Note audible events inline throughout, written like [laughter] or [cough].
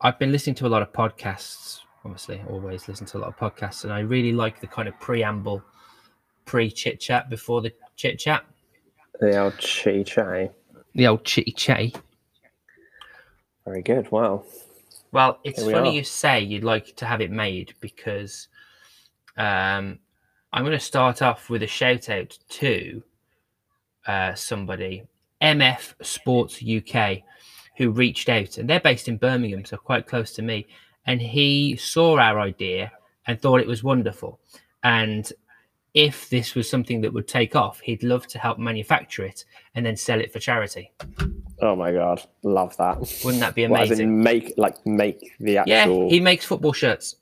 I've been listening to a lot of podcasts. Obviously, always listen to a lot of podcasts, and I really like the kind of preamble, pre chit chat before the chit chat. The old chitty chatty. The old chitty chatty. Very good. Wow. Well, it's we funny are. you say you'd like to have it made because um, I'm going to start off with a shout out to uh, somebody, MF Sports UK, who reached out, and they're based in Birmingham, so quite close to me. And he saw our idea and thought it was wonderful. And if this was something that would take off, he'd love to help manufacture it and then sell it for charity. Oh my god, love that. Wouldn't that be What, as amazing? in make like make the actual. Yeah, he makes football shirts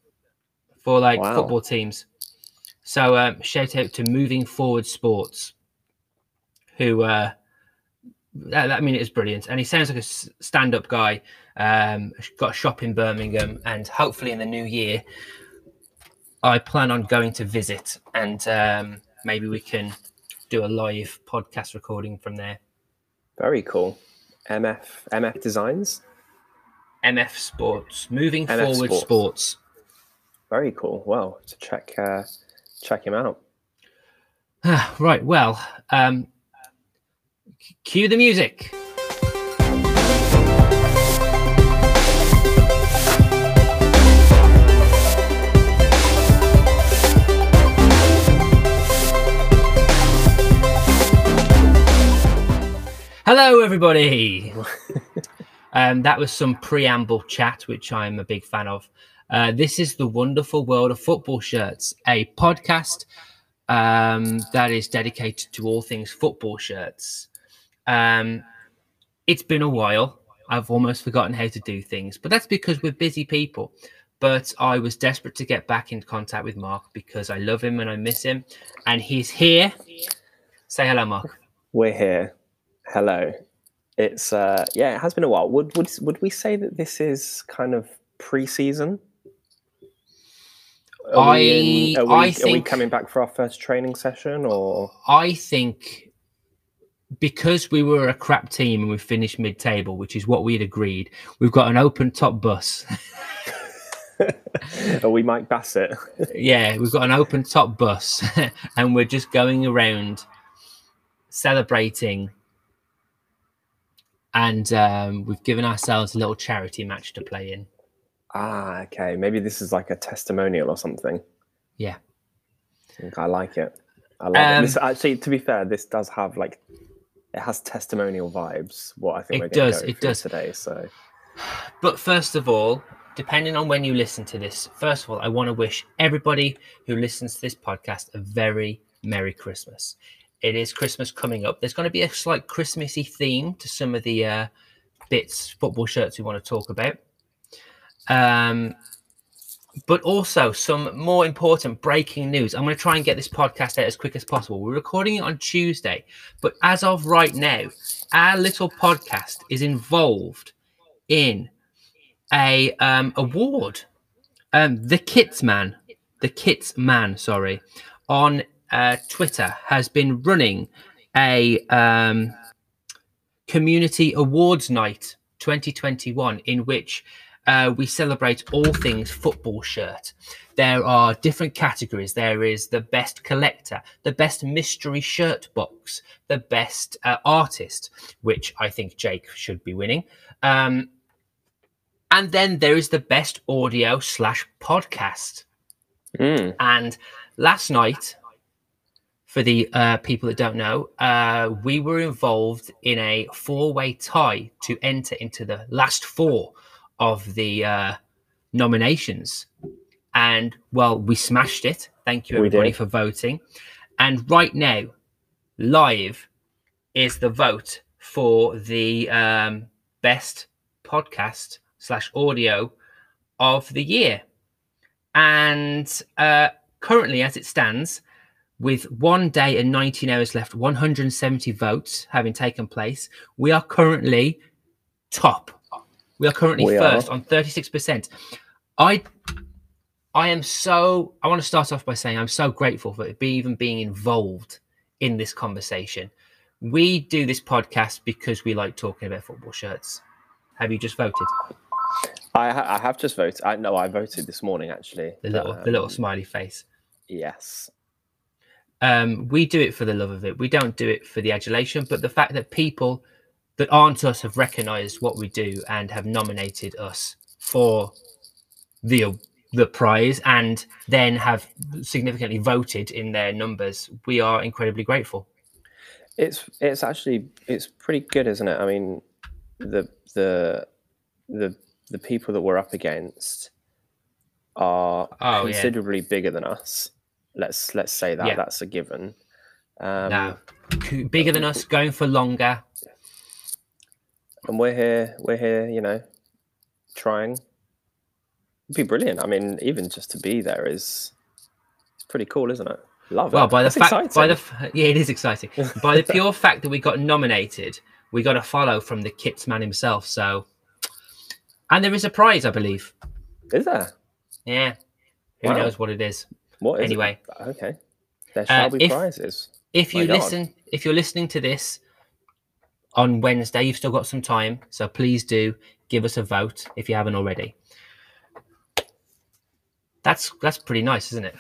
for like Wow. football teams. So um, shout out to Moving Forward Sports, who uh, I mean it's brilliant, and he sounds like a stand-up guy. Um, got a shop in Birmingham, and hopefully in the new year, I plan on going to visit, and um, maybe we can do a live podcast recording from there. Very cool. MF MF Designs. MF Sports, Moving MF Forward Sports. Sports. Very cool. Well, to check uh, check him out. [sighs] Right. Well, um, cue the music. Hello, everybody. [laughs] um, that was some preamble chat, which I'm a big fan of. Uh, this is the wonderful world of football shirts, a podcast um, that is dedicated to all things football shirts. Um, it's been a while. I've almost forgotten how to do things, but that's because we're busy people. But I was desperate to get back in contact with Mark because I love him and I miss him, and he's here. Say hello, Mark. We're here. Hello. It's uh yeah, it has been a while. Would would would we say that this is kind of pre-season? Are we, in, are, we, I are we coming back for our first training session or I think because we were a crap team and we finished mid-table, which is what we had agreed, we've got an open top bus. [laughs] are we Mike Bassett? [laughs] yeah, we've got an open top bus, [laughs] and we're just going around celebrating. And um, we've given ourselves a little charity match to play in. ah, okay. Maybe this is like a testimonial or something. Yeah. I like it. I love Um, it. This, actually, to be fair, this does have like it has testimonial vibes. What I think It we're going does, it does. today. So But first of all, depending on when you listen to this, first of all, I want to wish everybody who listens to this podcast a very Merry Christmas. It is Christmas coming up. There's going to be a slight Christmassy theme to some of the uh, bits, football shirts we want to talk about. Um, but also some more important breaking news. I'm going to try and get this podcast out as quick as possible. We're recording it on Tuesday, but as of right now, our little podcast is involved in a um, award. Um, the Kits Man, the Kits Man, sorry, on uh, Twitter has been running a um, community awards night 2021 in which uh, we celebrate all things football shirt. There are different categories. There is the best collector, the best mystery shirt box, the best uh, artist, which I think Jake should be winning. Um, and then there is the best audio slash podcast. Mm, And last night, for the uh, people that don't know, uh, we were involved in a four way tie to enter into the last four of the uh, nominations. And well, we smashed it. Thank you, everybody, for voting. And right now, live is the vote for the um, best podcast slash audio of the year. And uh, currently, as it stands, with one day and 19 hours left, 170 votes having taken place, we are currently top. We are currently We are. first on 36%. I I am so I want to start off by saying I'm so grateful for it be even being involved in this conversation. We do this podcast because we like talking about football shirts. Have you just voted? I, ha- I have just voted. I know I voted this morning actually. The little the little Um, smiley face. Yes. um, we do it for the love of it. We don't do it for the adulation, but the fact that people that aren't us have recognised what we do and have nominated us for the the prize, and then have significantly voted in their numbers, we are incredibly grateful. It's it's actually it's pretty good, isn't it? I mean, the the the the people that we're up against are Oh, yeah. considerably bigger than us. Let's let's say that Yeah. that's a given. Um, now, bigger than us, going for longer. And we're here we're here you know trying It'd be brilliant i mean even just to be there is it's pretty cool isn't it love Well, it by the That's fact, by the yeah, it is exciting. [laughs] by the pure fact that we got nominated, we got a follow from the Kits man himself. So, and there is a prize, I believe. is there Yeah, who Wow. knows what it is? what is it? Anyway. okay there shall Uh, be if- prizes If My you God. listen, if you're listening to this on Wednesday, you've still got some time. So please do give us a vote if you haven't already. That's that's pretty nice, isn't it?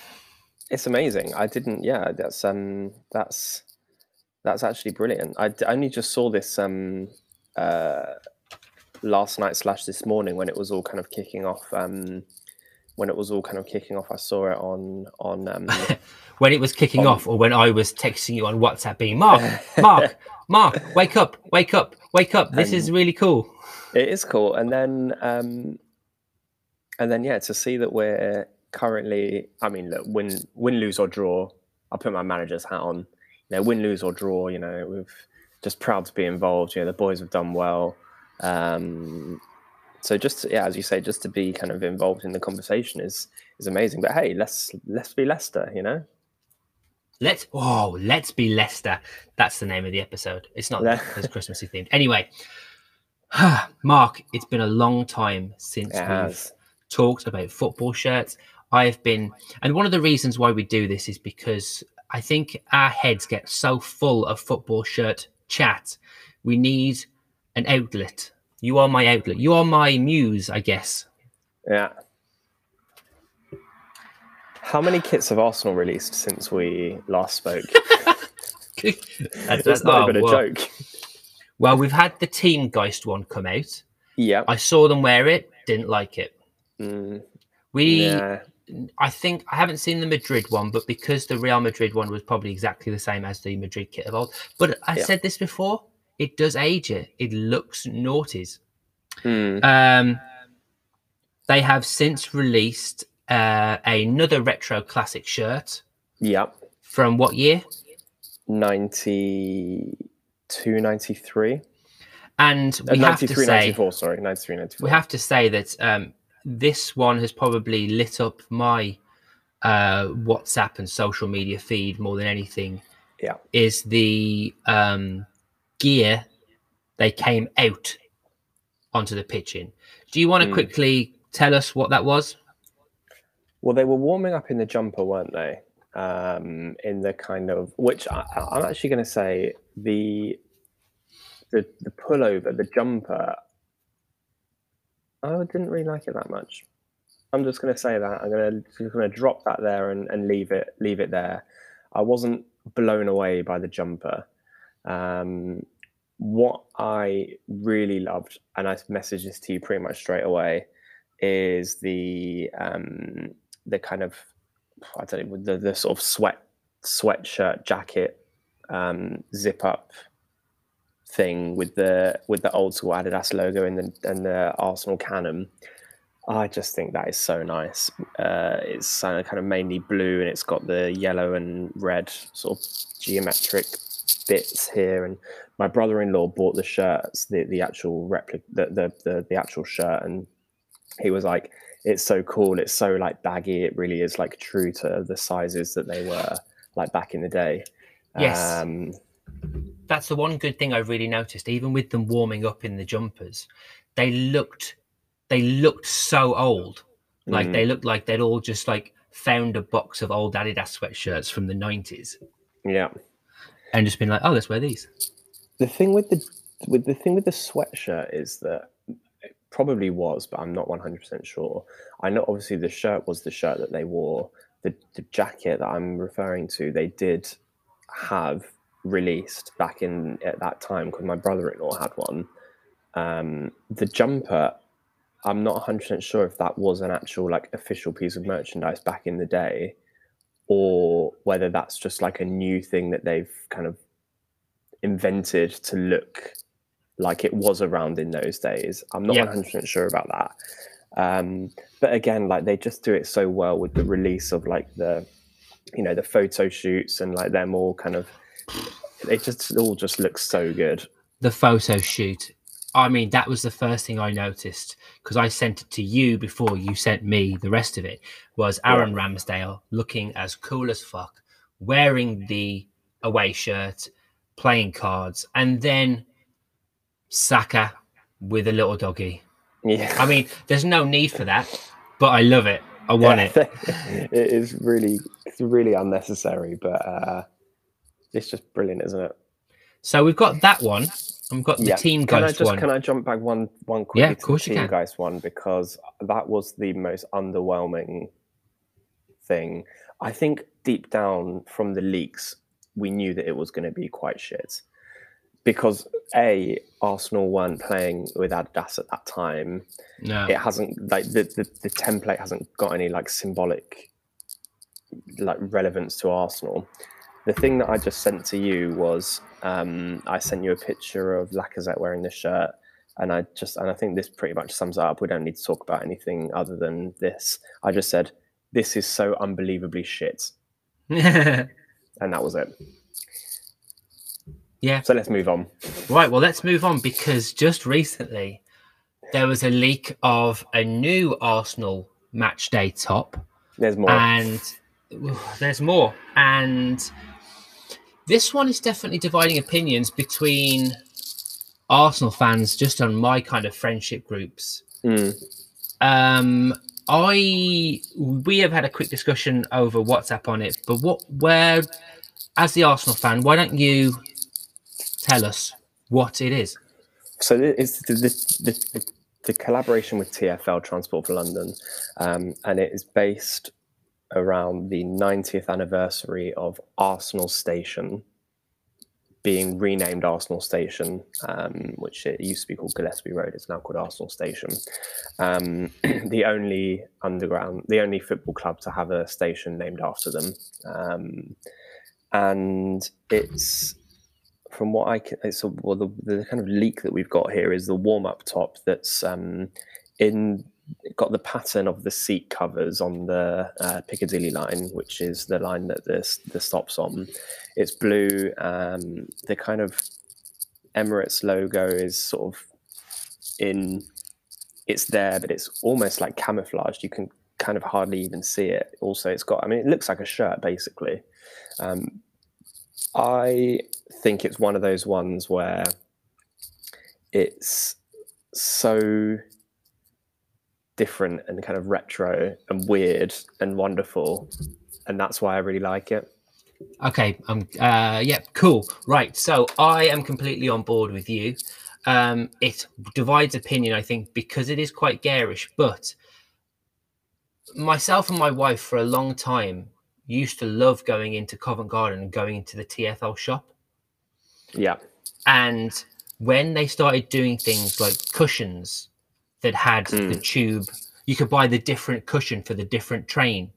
it's amazing i didn't yeah that's um that's that's actually brilliant i d- only just saw this um uh last night slash this morning when it was all kind of kicking off um when it was all kind of kicking off i saw it on on um [laughs] When it was kicking Um, off, or when I was texting you on WhatsApp, being Mark, Mark, [laughs] Mark, wake up, wake up, wake up. This is really cool. It is cool, and then um, and then yeah, to see that we're currently. I mean, look, win, win, lose or draw. I'll put my manager's hat on. You know, win, lose or draw. You know, we've just proud to be involved. You know, the boys have done well. Um, so just yeah, as you say, just to be kind of involved in the conversation is is amazing. But hey, let's let's be Leicester. You know, Let's oh, let's be Leicester. That's the name of the episode. It's not [laughs] as Christmassy themed. Anyway, [sighs] Mark, it's been a long time since it we've has. talked about football shirts. I've been, and one of the reasons why we do this is because I think our heads get so full of football shirt chat. We need an outlet. You are my outlet. You are my muse, I guess. Yeah. How many kits have Arsenal released since we last spoke? [laughs] That's- not oh, even a well. joke. Well, we've had the Team Geist one come out. Yeah. I saw them wear it, didn't like it. Mm, We, yeah. I think, I haven't seen the Madrid one, but because the Real Madrid one was probably exactly the same as the Madrid kit of old. But I Yeah. said this before, it does age it. It looks naughties. Mm, Um, they have since released uh, another retro classic shirt yeah. from what year? 92, 93. And Uh, we have to 93, say, 94, sorry. 93, 94. we have to say that um, this one has probably lit up my uh, WhatsApp and social media feed more than anything. Yeah. is the um, gear they came out onto the pitch in. Do you want to Hmm. quickly tell us what that was? Well, they were warming up in the jumper, weren't they? Um, in the kind of which I, I'm actually going to say the the the pullover, the jumper. I didn't really like it that much. I'm just going to say that I'm going to going to drop that there and, and leave it leave it there. I wasn't blown away by the jumper. Um, what I really loved, and I messaged this to you pretty much straight away, is the um, the kind of I don't know the, the sort of sweat sweatshirt jacket um, zip up thing with the with the old school Adidas logo and the and the Arsenal cannon. I just think that is so nice. Uh, it's kind of mainly blue and it's got the yellow and red sort of geometric bits here. And my brother-in-law bought the shirts, the the actual replica, the the the, the actual shirt, and he was like, "It's so cool. It's so like baggy. It really is like true to the sizes that they were like back in the day." Yes. Um, That's the one good thing I really noticed. Even with them warming up in the jumpers, they looked they looked so old. Like Mm. they looked like they'd all just like found a box of old Adidas sweatshirts from the nineties yeah. and just been like, "Oh, let's wear these." the thing with the with the thing with the sweatshirt is that probably was, but I'm not 100% sure. I know obviously the shirt was the shirt that they wore. The, the jacket that I'm referring to, they did have released back in at that time because my brother-in-law had one. Um, the jumper, I'm not 100% sure if that was an actual like official piece of merchandise back in the day or whether that's just like a new thing that they've kind of invented to look like it was around in those days. I'm not Yeah. 100% sure about that. Um, but again, like they just do it so well with the release of like the, you know, the photo shoots and like them all kind of, it just all just looks so good. the photo shoot. I mean, that was the first thing I noticed because I sent it to you before you sent me the rest of it. Was Aaron Ramsdale looking as cool as fuck, wearing the away shirt, playing cards, and then Saka with a little doggy. Yeah. I mean, there's no need for that, but I love it. I want Yeah, it. [laughs] it is really, it's really unnecessary, but uh, it's just brilliant, isn't it? So we've got that one. I've got the Yeah. Team Can I just one. can I jump back one one quickly Yeah, of to the you Team can. Geist one because that was the most underwhelming thing. I think deep down from the leaks, we knew that it was going to be quite shit because a Arsenal weren't playing with Adidas at that time. No. It hasn't like the, the the template hasn't got any like symbolic like relevance to Arsenal. The thing that I just sent to you was um, I sent you a picture of Lacazette wearing this shirt, and I just and I think this pretty much sums it up. We don't need to talk about anything other than this. I just said this is so unbelievably shit, [laughs] and that was it. Yeah. So let's move on. Right, well, let's move on because just recently there was a leak of a new Arsenal match day top, There's more. and there's more. And this one is definitely dividing opinions between Arsenal fans just on my kind of friendship groups. Mm, Um, I we have had a quick discussion over WhatsApp on it, but what where as the Arsenal fan, why don't you tell us what it is? So it's the, the, the, the, collaboration with TFL Transport for London, um, and it is based around the 90th anniversary of Arsenal Station being renamed Arsenal Station, um, which it used to be called Gillespie Road. It's now called Arsenal Station. Um, [clears throat] the only underground, the only football club to have a station named after them, um, and it's from what I can, it's a, well, the, the kind of leak that we've got here is the warm up top that's um, in got the pattern of the seat covers on the uh, Piccadilly line, which is the line that this the stops on. It's blue. Um, the kind of Emirates logo is sort of in. It's there, but it's almost like camouflaged. You can kind of hardly even see it. Also, it's got. I mean, it looks like a shirt basically. Um, I think it's one of those ones where it's so different and kind of retro and weird and wonderful, and that's why I really like it. Okay, um, uh, yeah, cool. Right, so I am completely on board with you. Um, it divides opinion, I think, because it is quite garish. But myself and my wife, for a long time, used to love going into Covent Garden and going into the TFL shop. Yeah, And when they started doing things like cushions that had the Mm. tube, you could buy the different cushion for the different train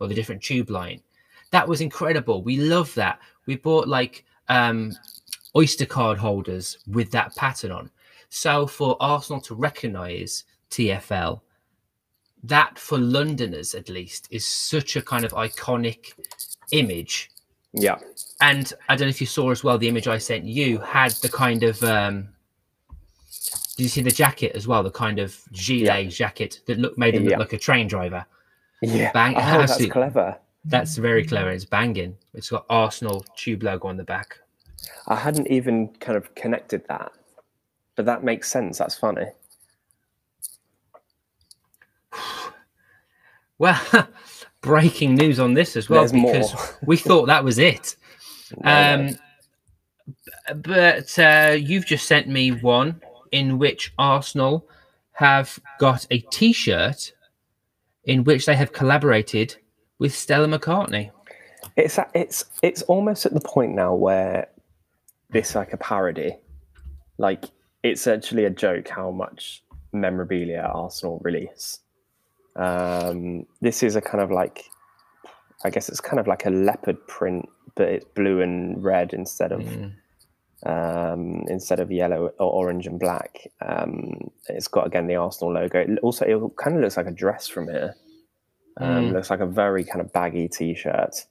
or the different tube line. That was incredible. We love that. We bought like um, Oyster card holders with that pattern on. So for Arsenal to recognise TFL, that for Londoners at least is such a kind of iconic image yeah, and I don't know if you saw as well the image I sent you had the kind of um did you see the jacket as well the kind of gilet jacket that looked made him look Yeah. like a train driver yeah. Bang- Oh, that's clever. that's very clever it's banging it's got Arsenal tube logo on the back I hadn't even kind of connected that, but that makes sense. That's funny. Well [laughs] breaking news on this as well There's because we thought that was it [laughs] um but uh, you've just sent me one in which Arsenal have got a T-shirt in which they have collaborated with Stella McCartney. It's it's it's almost at the point now where this like a parody, like it's actually a joke how much memorabilia Arsenal release. Um, this is a kind of like, I guess it's kind of like a leopard print, but it's blue and red instead of Mm. um, instead of yellow or orange and black. Um, it's got again the Arsenal logo. It also, it kind of looks like a dress from here. Um, Mm. Looks like a very kind of baggy t-shirt.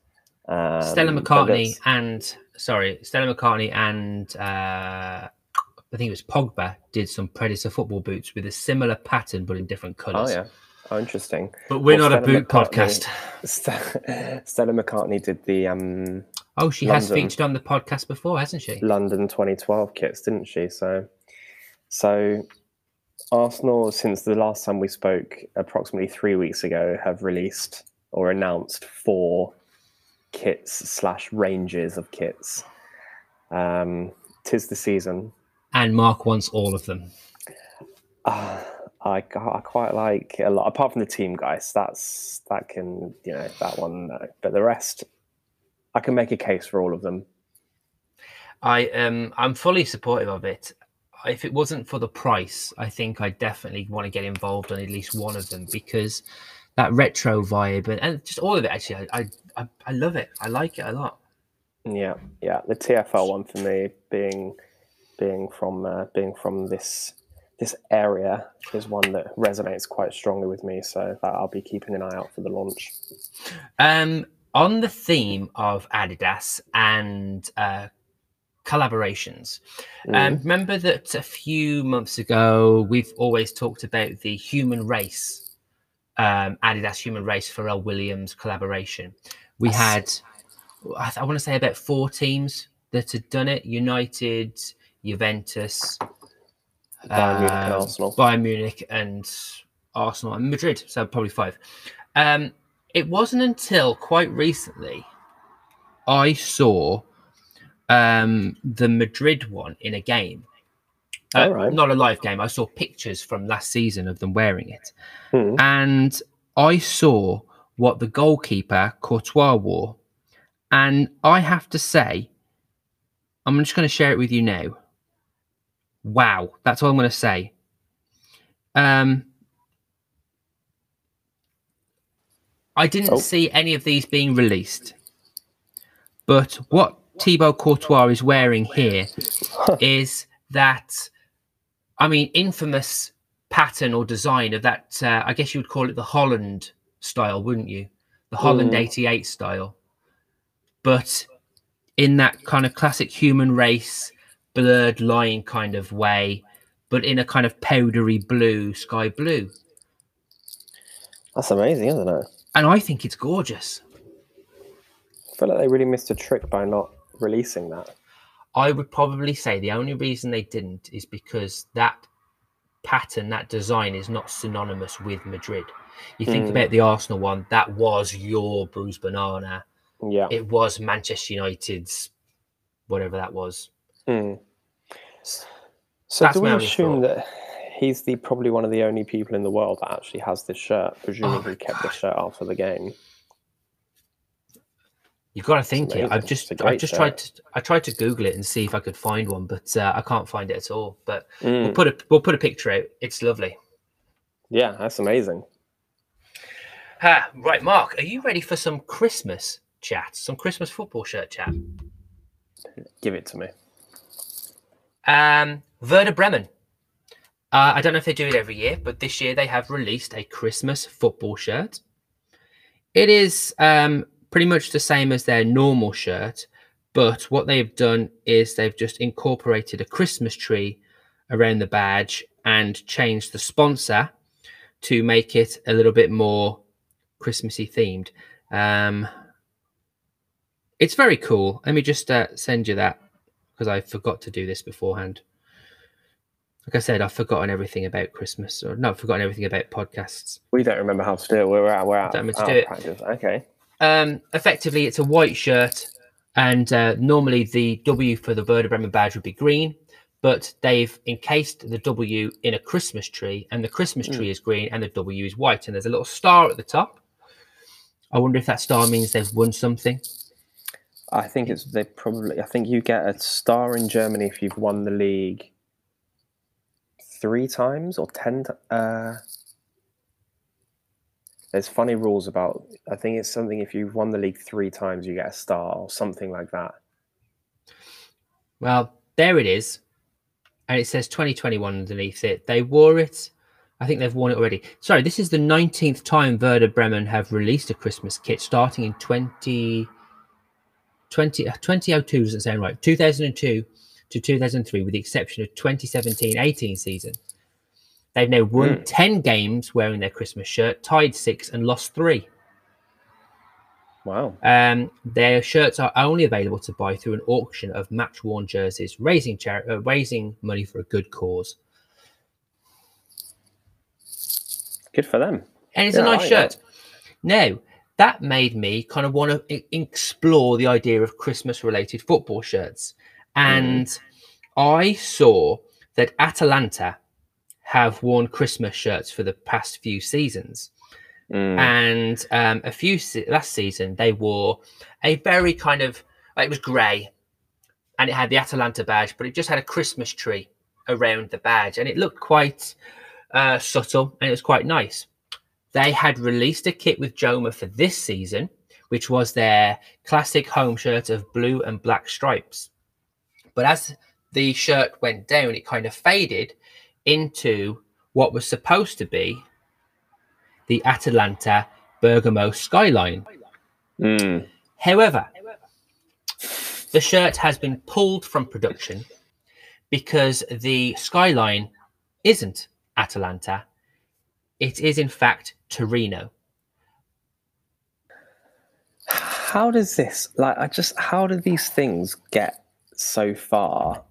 Um, Stella McCartney and sorry, Stella McCartney and uh, I think it was Pogba did some Predator football boots with a similar pattern but in different Oh colours. yeah, oh interesting. But we're Well, not a boot McCartney- podcast. [laughs] Stella McCartney did the um, Oh, she has featured on the podcast before, hasn't she? London 2012 kits, didn't she? So, so Arsenal, since the last time we spoke, approximately three weeks ago, have released or announced four kits slash ranges of kits. Um, tis the season. And Mark wants all of them. Uh, I, I quite like a lot, apart from the Team Geist. That's that can you know that one, no. but the rest, I can make a case for all of them. I um I'm fully supportive of it. If it wasn't for the price, I think I definitely want to get involved on at least one of them because that retro vibe and, and just all of it actually I, I I I love it. I like it a lot. Yeah, yeah. The TFL one for me, being being from uh, being from this this area, is one that resonates quite strongly with me. So that I'll be keeping an eye out for the launch. Um, on the theme of Adidas and uh, collaborations, um, remember that a few months ago we've always talked about the Human Race, um, Adidas Human Race Pharrell Williams collaboration. We had, I, I want to say, about four teams that had done it: United, Juventus, Bayern Munich and um, Arsenal. Bayern Munich and Arsenal and Madrid. So probably five. Um, it wasn't until quite recently I saw um, the Madrid one in a game. Uh, All right. Not a live game. I saw pictures from last season of them wearing it. Hmm. And I saw what the goalkeeper, Courtois, wore. And I have to say, I'm just going to share it with you now. Wow. That's all I'm going to say. Um, I didn't Oh. see any of these being released. But what Thibaut Courtois is wearing here is that, I mean, infamous pattern or design of that. Uh, I guess you would call it the Holland style, wouldn't you? The Holland Mm. 88 style. But in that kind of classic human race, blurred line kind of way, but in a kind of powdery blue, sky blue. That's amazing, isn't it? And I think it's gorgeous. I feel like they really missed a trick by not releasing that. I would probably say the only reason they didn't is because that pattern, that design is not synonymous with Madrid. You think Mm. about the Arsenal one, that was your bruised banana. Yeah. It was Manchester United's, whatever that was. Mm. So That's do we assume thought. that he's the probably one of the only people in the world that actually has this shirt? Presumably Oh he kept the God. shirt after the game. You've got to think it. I've just, I just shirt. tried to, I tried to Google it and see if I could find one, but uh, I can't find it at all. But we'll Mm. put a, we'll put a picture out. It's lovely. Yeah, that's amazing. Ah, right, Mark, are you ready for some Christmas chat? Some Christmas football shirt chat? Give it to me. Um, Werder Bremen. Uh, I don't know if they do it every year, but this year they have released a Christmas football shirt. It is um, pretty much the same as their normal shirt, but what they've done is they've just incorporated a Christmas tree around the badge and changed the sponsor to make it a little bit more Christmassy themed. Um, it's very cool. Let me just uh, send you that because I forgot to do this beforehand. Like I said, I've forgotten everything about Christmas, or not forgotten everything about podcasts. We don't remember how to do it. We're out. We're out, Don't out do it. practice. Okay. Um, effectively, it's a white shirt, and uh, normally the W for the Werder Bremen badge would be green, but they've encased the W in a Christmas tree, and the Christmas tree is green and the W is white, and there's a little star at the top. I wonder if that star means they've won something. I think it's they probably. I think you get a star in Germany if you've won the league three times or ten. Uh, there's funny rules about. I think it's something if you've won the league three times, you get a star or something like that. Well, there it is. And it says 2021 underneath it. They wore it. I think they've worn it already. Sorry, this is the 19th time Werder Bremen have released a Christmas kit starting in 20, 20, uh, 2002, doesn't sound right, 2002 to 2003, with the exception of 2017 18 season. They've now won Hmm. 10 games wearing their Christmas shirt, tied six, and lost three. Wow. Um, their shirts are only available to buy through an auction of match-worn jerseys, raising char- uh, raising money for a good cause. Good for them. And it's Yeah, a nice like shirt. Now, that made me kind of want to explore the idea of Christmas-related football shirts, and I saw that Atalanta have worn Christmas shirts for the past few seasons. Mm. and um, a few se- last season they wore a very kind of it was grey and it had the Atalanta badge, but it just had a Christmas tree around the badge, and it looked quite uh, subtle and it was quite nice. They had released a kit with Joma for this season, which was their classic home shirt of blue and black stripes. But as the shirt went down, it kind of faded into what was supposed to be the Atalanta Bergamo skyline. Mm. However, the shirt has been pulled from production because the skyline isn't Atalanta. It is, in fact, Torino. How does this like? I just how do these things get so far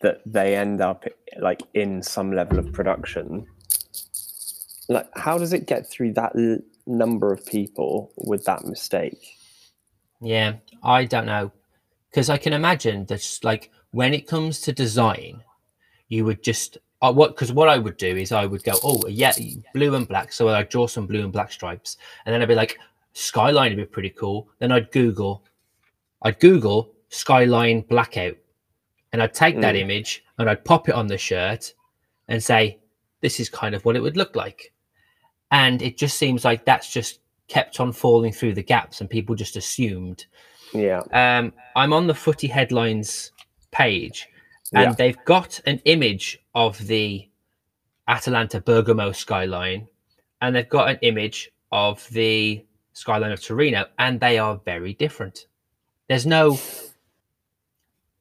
that they end up like in some level of production? Like, how does it get through that l- number of people with that mistake? Yeah, I don't know. Because I can imagine that, like, when it comes to design, you would just. Uh, what because what I would do is I would go oh yeah blue and black. So I'd draw some blue and black stripes and then I'd be like skyline would be pretty cool. Then I'd Google I'd Google skyline blackout and I'd take that Mm. image and I'd pop it on the shirt and say this is kind of what it would look like. And it just seems like that's just kept on falling through the gaps and people just assumed. Yeah, um, I'm on the footy headlines page, and Yeah. they've got an image of the Atalanta Bergamo skyline, and they've got an image of the skyline of Torino, and they are very different. There's no,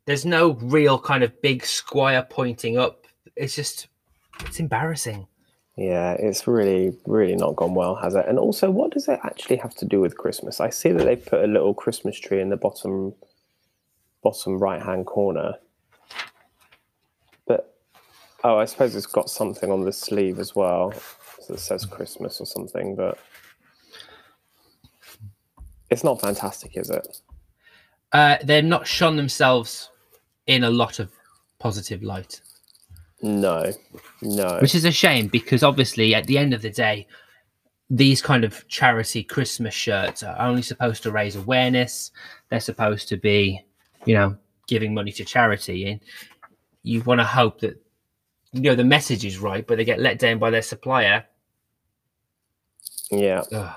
there's no real kind of big squire pointing up. It's just, it's embarrassing. yeah, it's really, really not gone well, has it? And also, what does it actually have to do with Christmas? I see that they put a little Christmas tree in the bottom, bottom right hand corner. Oh, I suppose it's got something on the sleeve as well that says Christmas or something. But it's not fantastic, is it? Uh, they're not shone themselves in a lot of positive light. No, no. which is a shame because obviously at the end of the day these kind of charity christmas shirts are only supposed to raise awareness they're supposed to be you know giving money to charity and you want to hope that you know the message is right but they get let down by their supplier yeah, Ugh.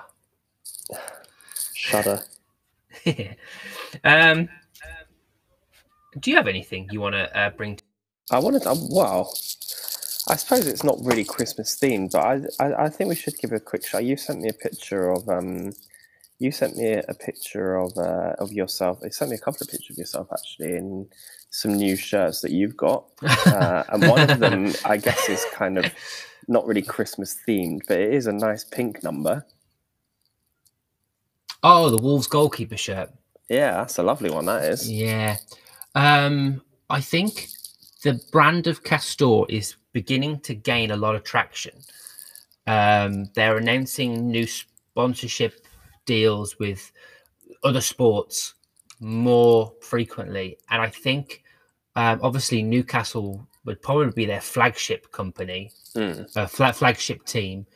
shudder. [laughs] um do you have anything you want to uh, bring I wanted to, well, I suppose it's not really Christmas themed, but I, I, I think we should give a quick shot. You sent me a picture of, um, you sent me a picture of, uh, of yourself. You sent me a couple of pictures of yourself actually in some new shirts that you've got. [laughs] Uh, and one of them, I guess, is kind of [laughs] not really Christmas themed, but it is a nice pink number. oh the wolves goalkeeper shirt Yeah, that's a lovely one, that is. Yeah. Um, I think the brand of Castore is beginning to gain a lot of traction. Um, they're announcing new sponsorship deals with other sports more frequently. And I think Um, obviously, Newcastle would probably be their flagship company, Mm. uh, flag, flagship team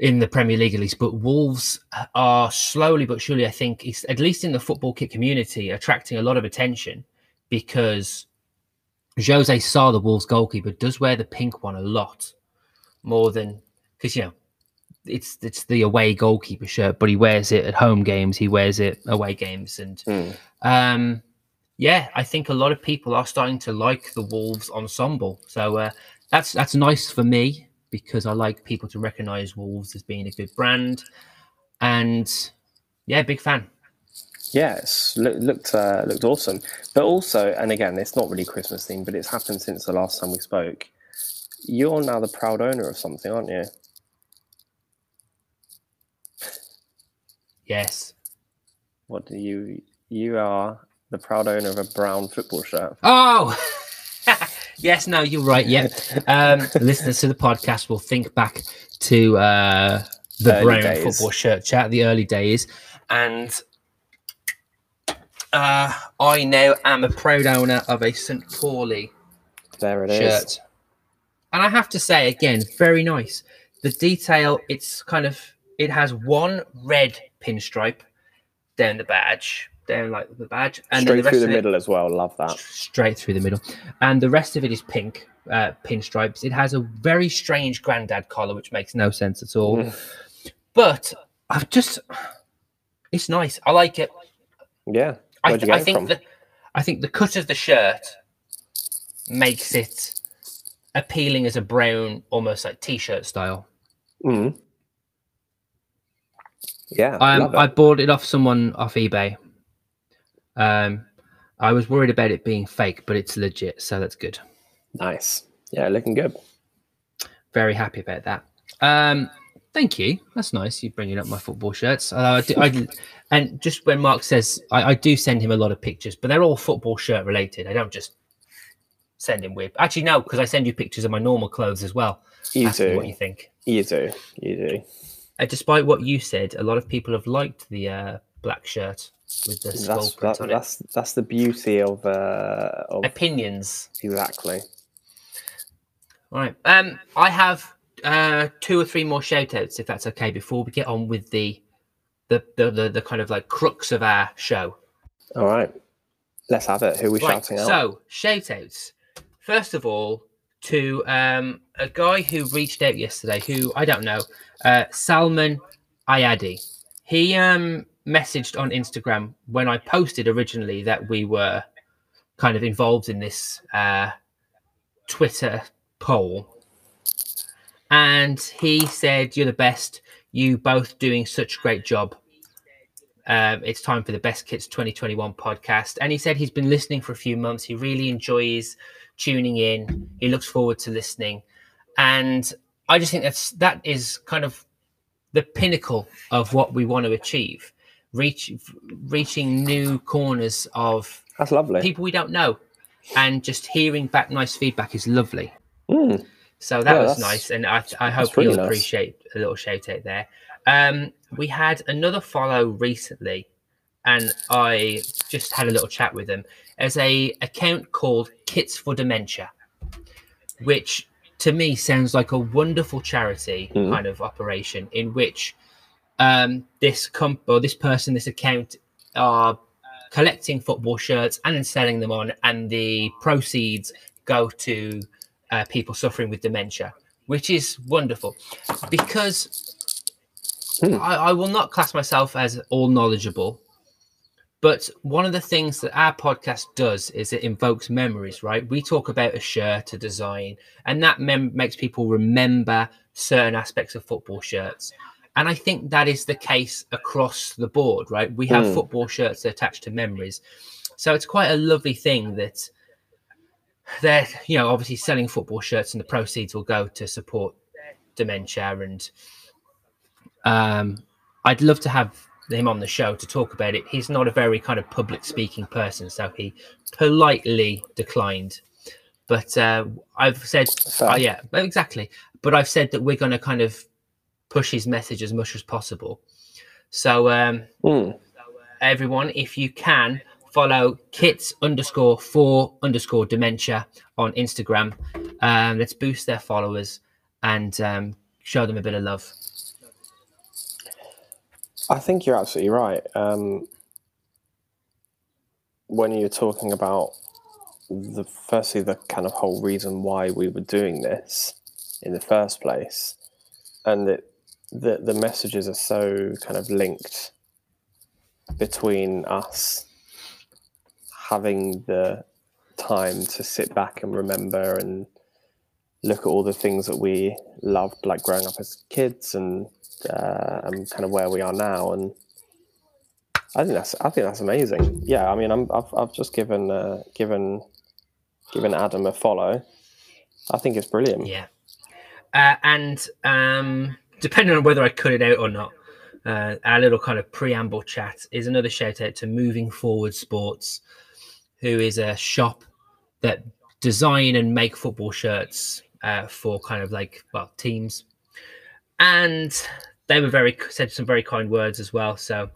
in the Premier League at least. But Wolves are slowly but surely, I think, at least in the football kit community, attracting a lot of attention because Jose Sa, the Wolves goalkeeper, does wear the pink one a lot more than because you know it's it's the away goalkeeper shirt, but he wears it at home games, he wears it away games, and Mm. um, yeah, I think a lot of people are starting to like the Wolves ensemble. So uh, that's that's nice for me because I like people to recognise Wolves as being a good brand, and yeah, big fan. Yes, look, looked uh, looked awesome. But also, and again, it's not really Christmas themed, but it's happened since the last time we spoke. You're now the proud owner of something, aren't you? Yes. What do you? You are the proud owner of a brown football shirt. Oh, [laughs] yes. No, you're right. Yeah. Um, [laughs] listeners to the podcast will think back to uh, the Early brown days. football shirt chat, the early days, and uh, I now am a proud owner of a St. Pauli There it is. shirt. And I have to say again, very nice. The detail, it's kind of it has one red pinstripe down the badge, down like the badge, and then Straight the rest through the of it middle as well. Love that. straight through the middle, and the rest of it is pink uh, pinstripes. It has a very strange granddad collar, which makes no sense at all. Mm. But I've just, it's nice. I like it. Yeah. I, th- I think I think the cut of the shirt makes it appealing as a brown, almost like t-shirt style. Mm. Yeah. Um. I bought it off someone off eBay. Um, I was worried about it being fake, but it's legit, so that's good. Nice. Yeah, looking good. Very happy about that. Um, thank you. That's nice. You bringing up my football shirts. Although I do, I, and just when Mark says, I, I do send him a lot of pictures, but they're all football shirt related. I don't just send him weird. Actually, no, because I send you pictures of my normal clothes as well. You do. what you think. You do. You do. Uh, despite what you said, a lot of people have liked the uh, black shirt with the skull That's print that, on that's that's the beauty of uh of it. Opinions. exactly. All right. Um, I have uh two or three more shout outs, if that's okay, before we get on with the the the the, the kind of like crux of our show. All right. Let's have it. Who are we Right. shouting out? So shout outs. First of all, to um a guy who reached out yesterday, who I don't know, uh Salman Ayadi. He um messaged on Instagram when I posted originally that we were kind of involved in this uh Twitter poll. And he said, You're the best. You both doing such a great job. Um, it's time for the Best Kits 2021 podcast. And he said he's been listening for a few months. He really enjoys tuning in. He looks forward to listening. And I just think that's that is kind of the pinnacle of what we want to achieve. Reach reaching new corners of That's lovely. people we don't know. And just hearing back nice feedback is lovely. Mm. So that Yeah, was nice, and I, I hope you'll nice. appreciate a little shout out there. Um, we had another follow recently, and I just had a little chat with them. As a account called Kits for Dementia, which to me sounds like a wonderful charity Mhm. kind of operation in which um, this comp or this person, this account are collecting football shirts and then selling them on, and the proceeds go to uh, people suffering with dementia, which is wonderful because Hmm. I, I will not class myself as all knowledgeable. But one of the things that our podcast does is it invokes memories, right? We talk about a shirt, a design, and that mem- makes people remember certain aspects of football shirts. And I think that is the case across the board, right? We have Hmm. football shirts attached to memories. So it's quite a lovely thing that they're, you know, obviously selling football shirts and the proceeds will go to support dementia. And um, I'd love to have him on the show to talk about it. He's not a very kind of public speaking person, so he politely declined. But uh, I've said, oh, yeah, exactly. But I've said that we're going to kind of push his message as much as possible. So, um, Mm. everyone, if you can follow kits underscore four underscore dementia on Instagram. Um, let's boost their followers and um, show them a bit of love. I think you're absolutely right. Um, when you're talking about the firstly the kind of whole reason why we were doing this in the first place, and that the the messages are so kind of linked between us having the time to sit back and remember and look at all the things that we loved, like growing up as kids and uh, and kind of where we are now. And I think that's I think that's amazing. Yeah, I mean, I'm, I've I've just given uh, given given Adam a follow. I think it's brilliant. Yeah, uh, and um, depending on whether I cut it out or not, uh, our little kind of preamble chat is another shout out to Moving Forward Sports, who is a shop that design and make football shirts uh, for kind of like well teams, and they were very said some very kind words as well. So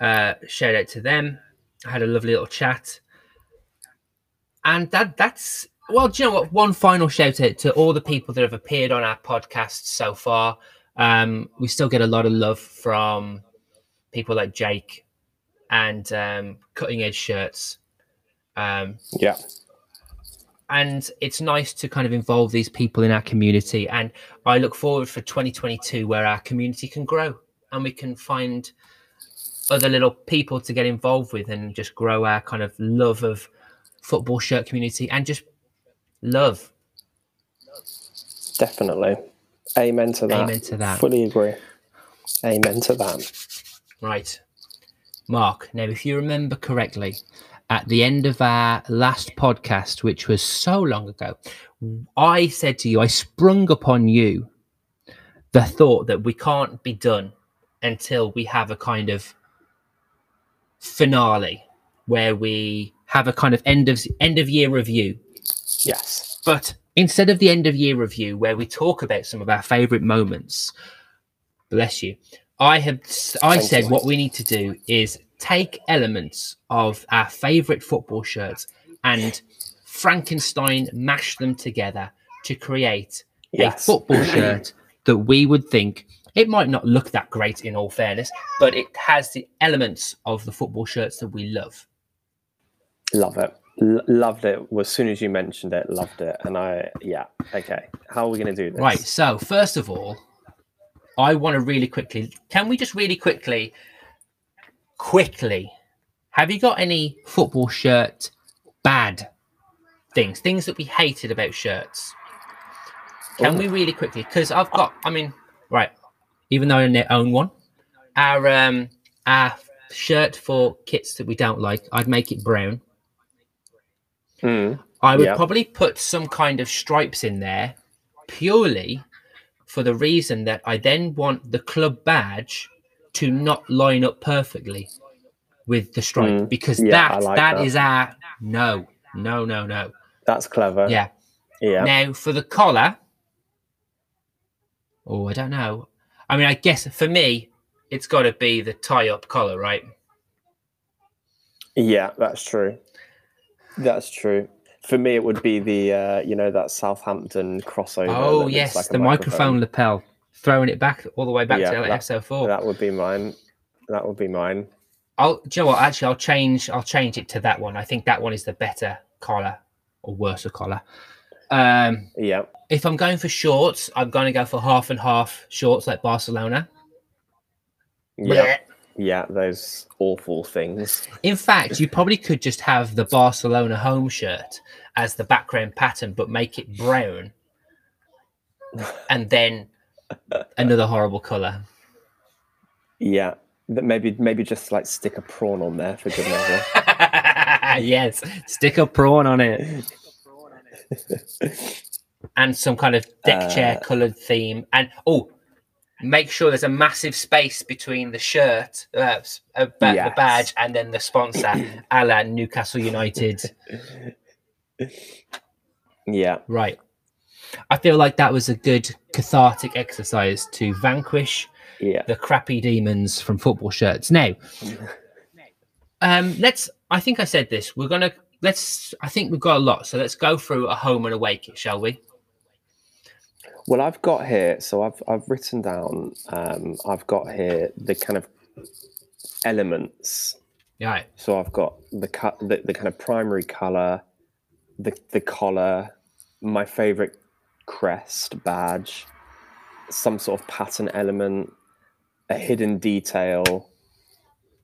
uh, shout out to them. I had a lovely little chat, and that that's well. Do you know what? One final shout out to all the people that have appeared on our podcast so far. Um, we still get a lot of love from people like Jake and um, Cutting Edge Shirts. Um, Yeah, and it's nice to kind of involve these people in our community and i look forward for 2022 where our community can grow and we can find other little people to get involved with and just grow our kind of love of football shirt community and just love definitely. Amen to that. Amen to that. Fully agree. Amen to that. right mark now if you remember correctly at the end of our last podcast which was so long ago i said to you i sprung upon you the thought that we can't be done until we have a kind of finale where we have a kind of end of end of year review Yes. but instead of the end of year review where we talk about some of our favorite moments bless you i have i Thank said you. what we need to do is take elements of our favorite football shirts and frankenstein mash them together to create Yes. a football [clears throat] shirt that we would think it might not look that great in all fairness but it has the elements of the football shirts that we love Love it. L- loved it. As soon as you mentioned it, loved it. And I, yeah. Okay. How are we going to do this? Right. So first of all, I want to really quickly. Can we just really quickly, quickly? Have you got any football shirt bad things? Things that we hated about shirts? Can Ooh. we really quickly? Because I've got. I mean, right. Even though I don't own one, our um our shirt for kits that we don't like, I'd make it brown. Mm, I would Yeah. probably put some kind of stripes in there purely for the reason that I then want the club badge to not line up perfectly with the stripe Mm, because yeah, that like that is our no no no no that's clever. yeah Yeah. now for the collar oh I don't know I mean I guess for me it's got to be the tie up collar right Yeah, that's true. That's true. For me, it would be the uh, you know that Southampton crossover. oh yes like the microphone lapel throwing it back all the way back Yeah, to that- SO4 That would be mine. That would be mine. I'll do you know what? Actually, I'll change. I'll change it to that one. I think that one is the better collar or worse collar. Um, Yeah. if I'm going for shorts, I'm going to go for half and half shorts like Barcelona. Yeah. Yeah. Those awful things. In fact, you probably could just have the Barcelona home shirt as the background pattern, but make it brown, [laughs] and then another horrible color. Yeah. But maybe maybe just like stick a prawn on there for good measure. [laughs] yes, stick a prawn on it. and some kind of deck chair Uh, coloured theme. And oh, make sure there's a massive space between the shirt, uh, uh, ba- the badge, and then the sponsor, [coughs] a la Newcastle United. yeah. Right. I feel like that was a good cathartic exercise to vanquish Yeah. the crappy demons from football shirts. Now, [laughs] Um, let's. I think I said this. We're gonna. Let's. I think we've got a lot, so let's go through a home and away kit, shall we? Well, I've got here. So I've I've written down. Um, I've got here the kind of elements. Yeah. So I've got the cut, the, the kind of primary color, the the collar, my favorite crest badge, some sort of pattern element, a hidden detail,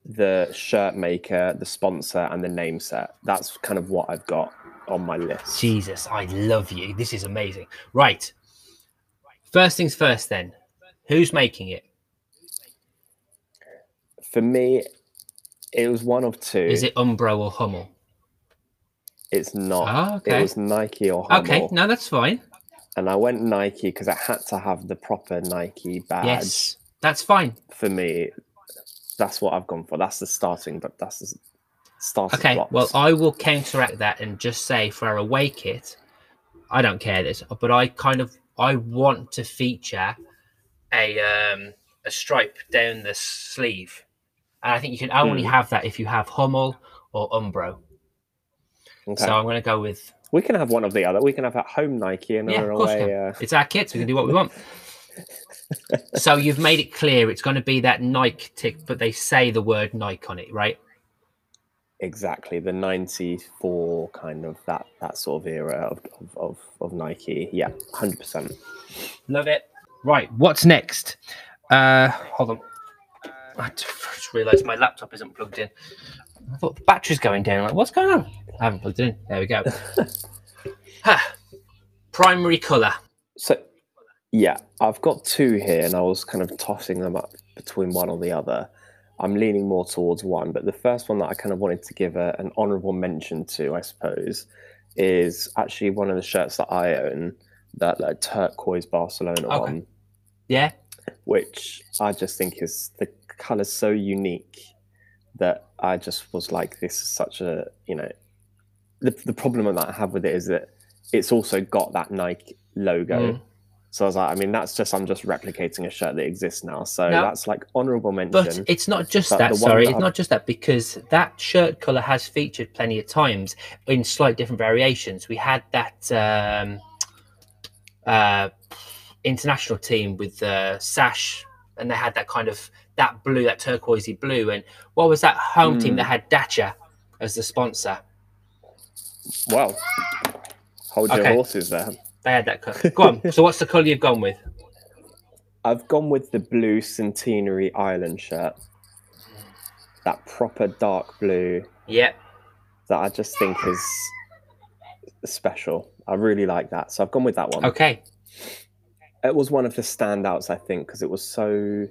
the shirt maker, the sponsor, and the name set. That's kind of what I've got on my list. Jesus, I love you. This is amazing. Right. First things first, then. Who's making it? For me, it was one of two. Is it Umbro or Hummel? It's not. Ah, okay. It was Nike or Hummel. Okay, no, that's fine. And I went Nike because I had to have the proper Nike badge. Yes, that's fine. For me, that's what I've gone for. That's the starting, but that's the starting. Okay, blocks. well, I will counteract that and just say for our away kit, I don't care this, but I kind of I want to feature a um a stripe down the sleeve, and I think you can only Hmm. have that if you have Hummel or Umbro. Okay. So I'm going to go with we can have one of the other. We can have at home Nike and yeah, our of course. we away. Uh, It's our kit, so we can do what we want. [laughs] so you've made it clear it's going to be that Nike tick, but they say the word Nike on it, right? exactly the '94 kind of that that sort of era of of, of, of Nike. Yeah, hundred percent. Love it. Right, what's next? Uh, hold on. I just realised my laptop isn't plugged in. I thought the battery's going down. Like, what's going on? I haven't plugged it in. There we go. [laughs] Ha. Primary colour. So, yeah, I've got two here, and I was kind of tossing them up between one or the other. I'm leaning more towards one, but the first one that I kind of wanted to give a, an honourable mention to, I suppose, is actually one of the shirts that I own, that like, turquoise Barcelona Okay. one, Yeah. which I just think is the colour's so unique that I just was like, this is such a, you know, the, the problem that I have with it is that it's also got that Nike logo. Mm. So I was like, I mean, that's just I'm just replicating a shirt that exists now. So No. that's like honourable mention. But it's not just But that. Sorry, that it's I've- not just that because that shirt colour has featured plenty of times in slight different variations. We had that um, uh, international team with the sash, and they had that kind of that blue, that turquoisey blue. And what was that home team Hmm. that had Dacia as the sponsor? Well, hold your horses there. They had that colour. Go on. [laughs] so what's the colour you've gone with? I've gone with the blue Centenary Island shirt. That proper dark blue Yeah. that I just think is special. I really like that. So I've gone with that one. Okay. It was one of the standouts, I think, because it was so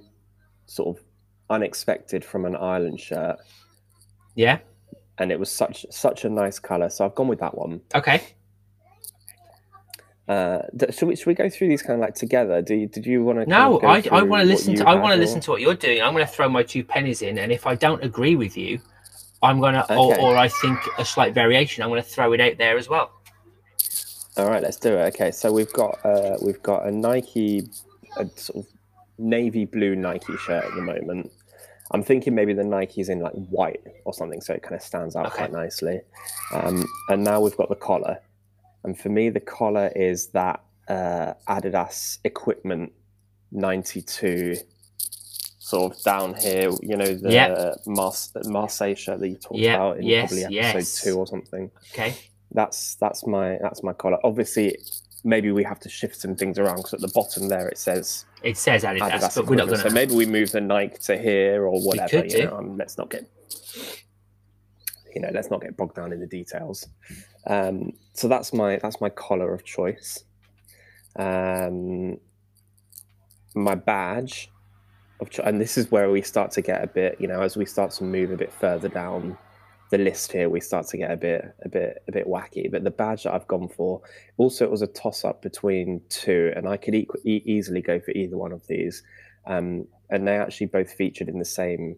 sort of unexpected from an island shirt. Yeah. And it was such such a nice colour. So I've gone with that one. Okay. Uh, should we should we go through these kind of like together? Do you, did you want to? No, I, I want to listen to I want to listen to what you're doing. I'm going to throw my two pennies in, and if I don't agree with you, I'm going to, or, or I think a slight variation, I'm going to throw it out there as well. All right, let's do it. Okay, so we've got uh, we've got a Nike, a sort of navy blue Nike shirt at the moment. I'm thinking maybe the Nike's in like white or something, so it kind of stands out Okay. quite nicely. Um, and now we've got the collar, and for me, the collar is that uh, Adidas Equipment '92, sort of down here. You know the. Mars- Marseille shirt that you talked Yeah, about in yes, probably episode yes. two or something Okay. that's that's my that's my collar. Obviously, maybe we have to shift some things around because at the bottom there it says It says Adidas, Adidas, but we're not going So maybe we move the Nike to here or whatever. You know, um, let's not get you know let's not get bogged down in the details. Um, so that's my that's my collar of choice. Um, my badge of cho- and this is where we start to get a bit you know as we start to move a bit further down the list here we start to get a bit a bit a bit wacky but the badge that i've gone for also it was a toss up between two and i could e- easily go for either one of these um, and they actually both featured in the same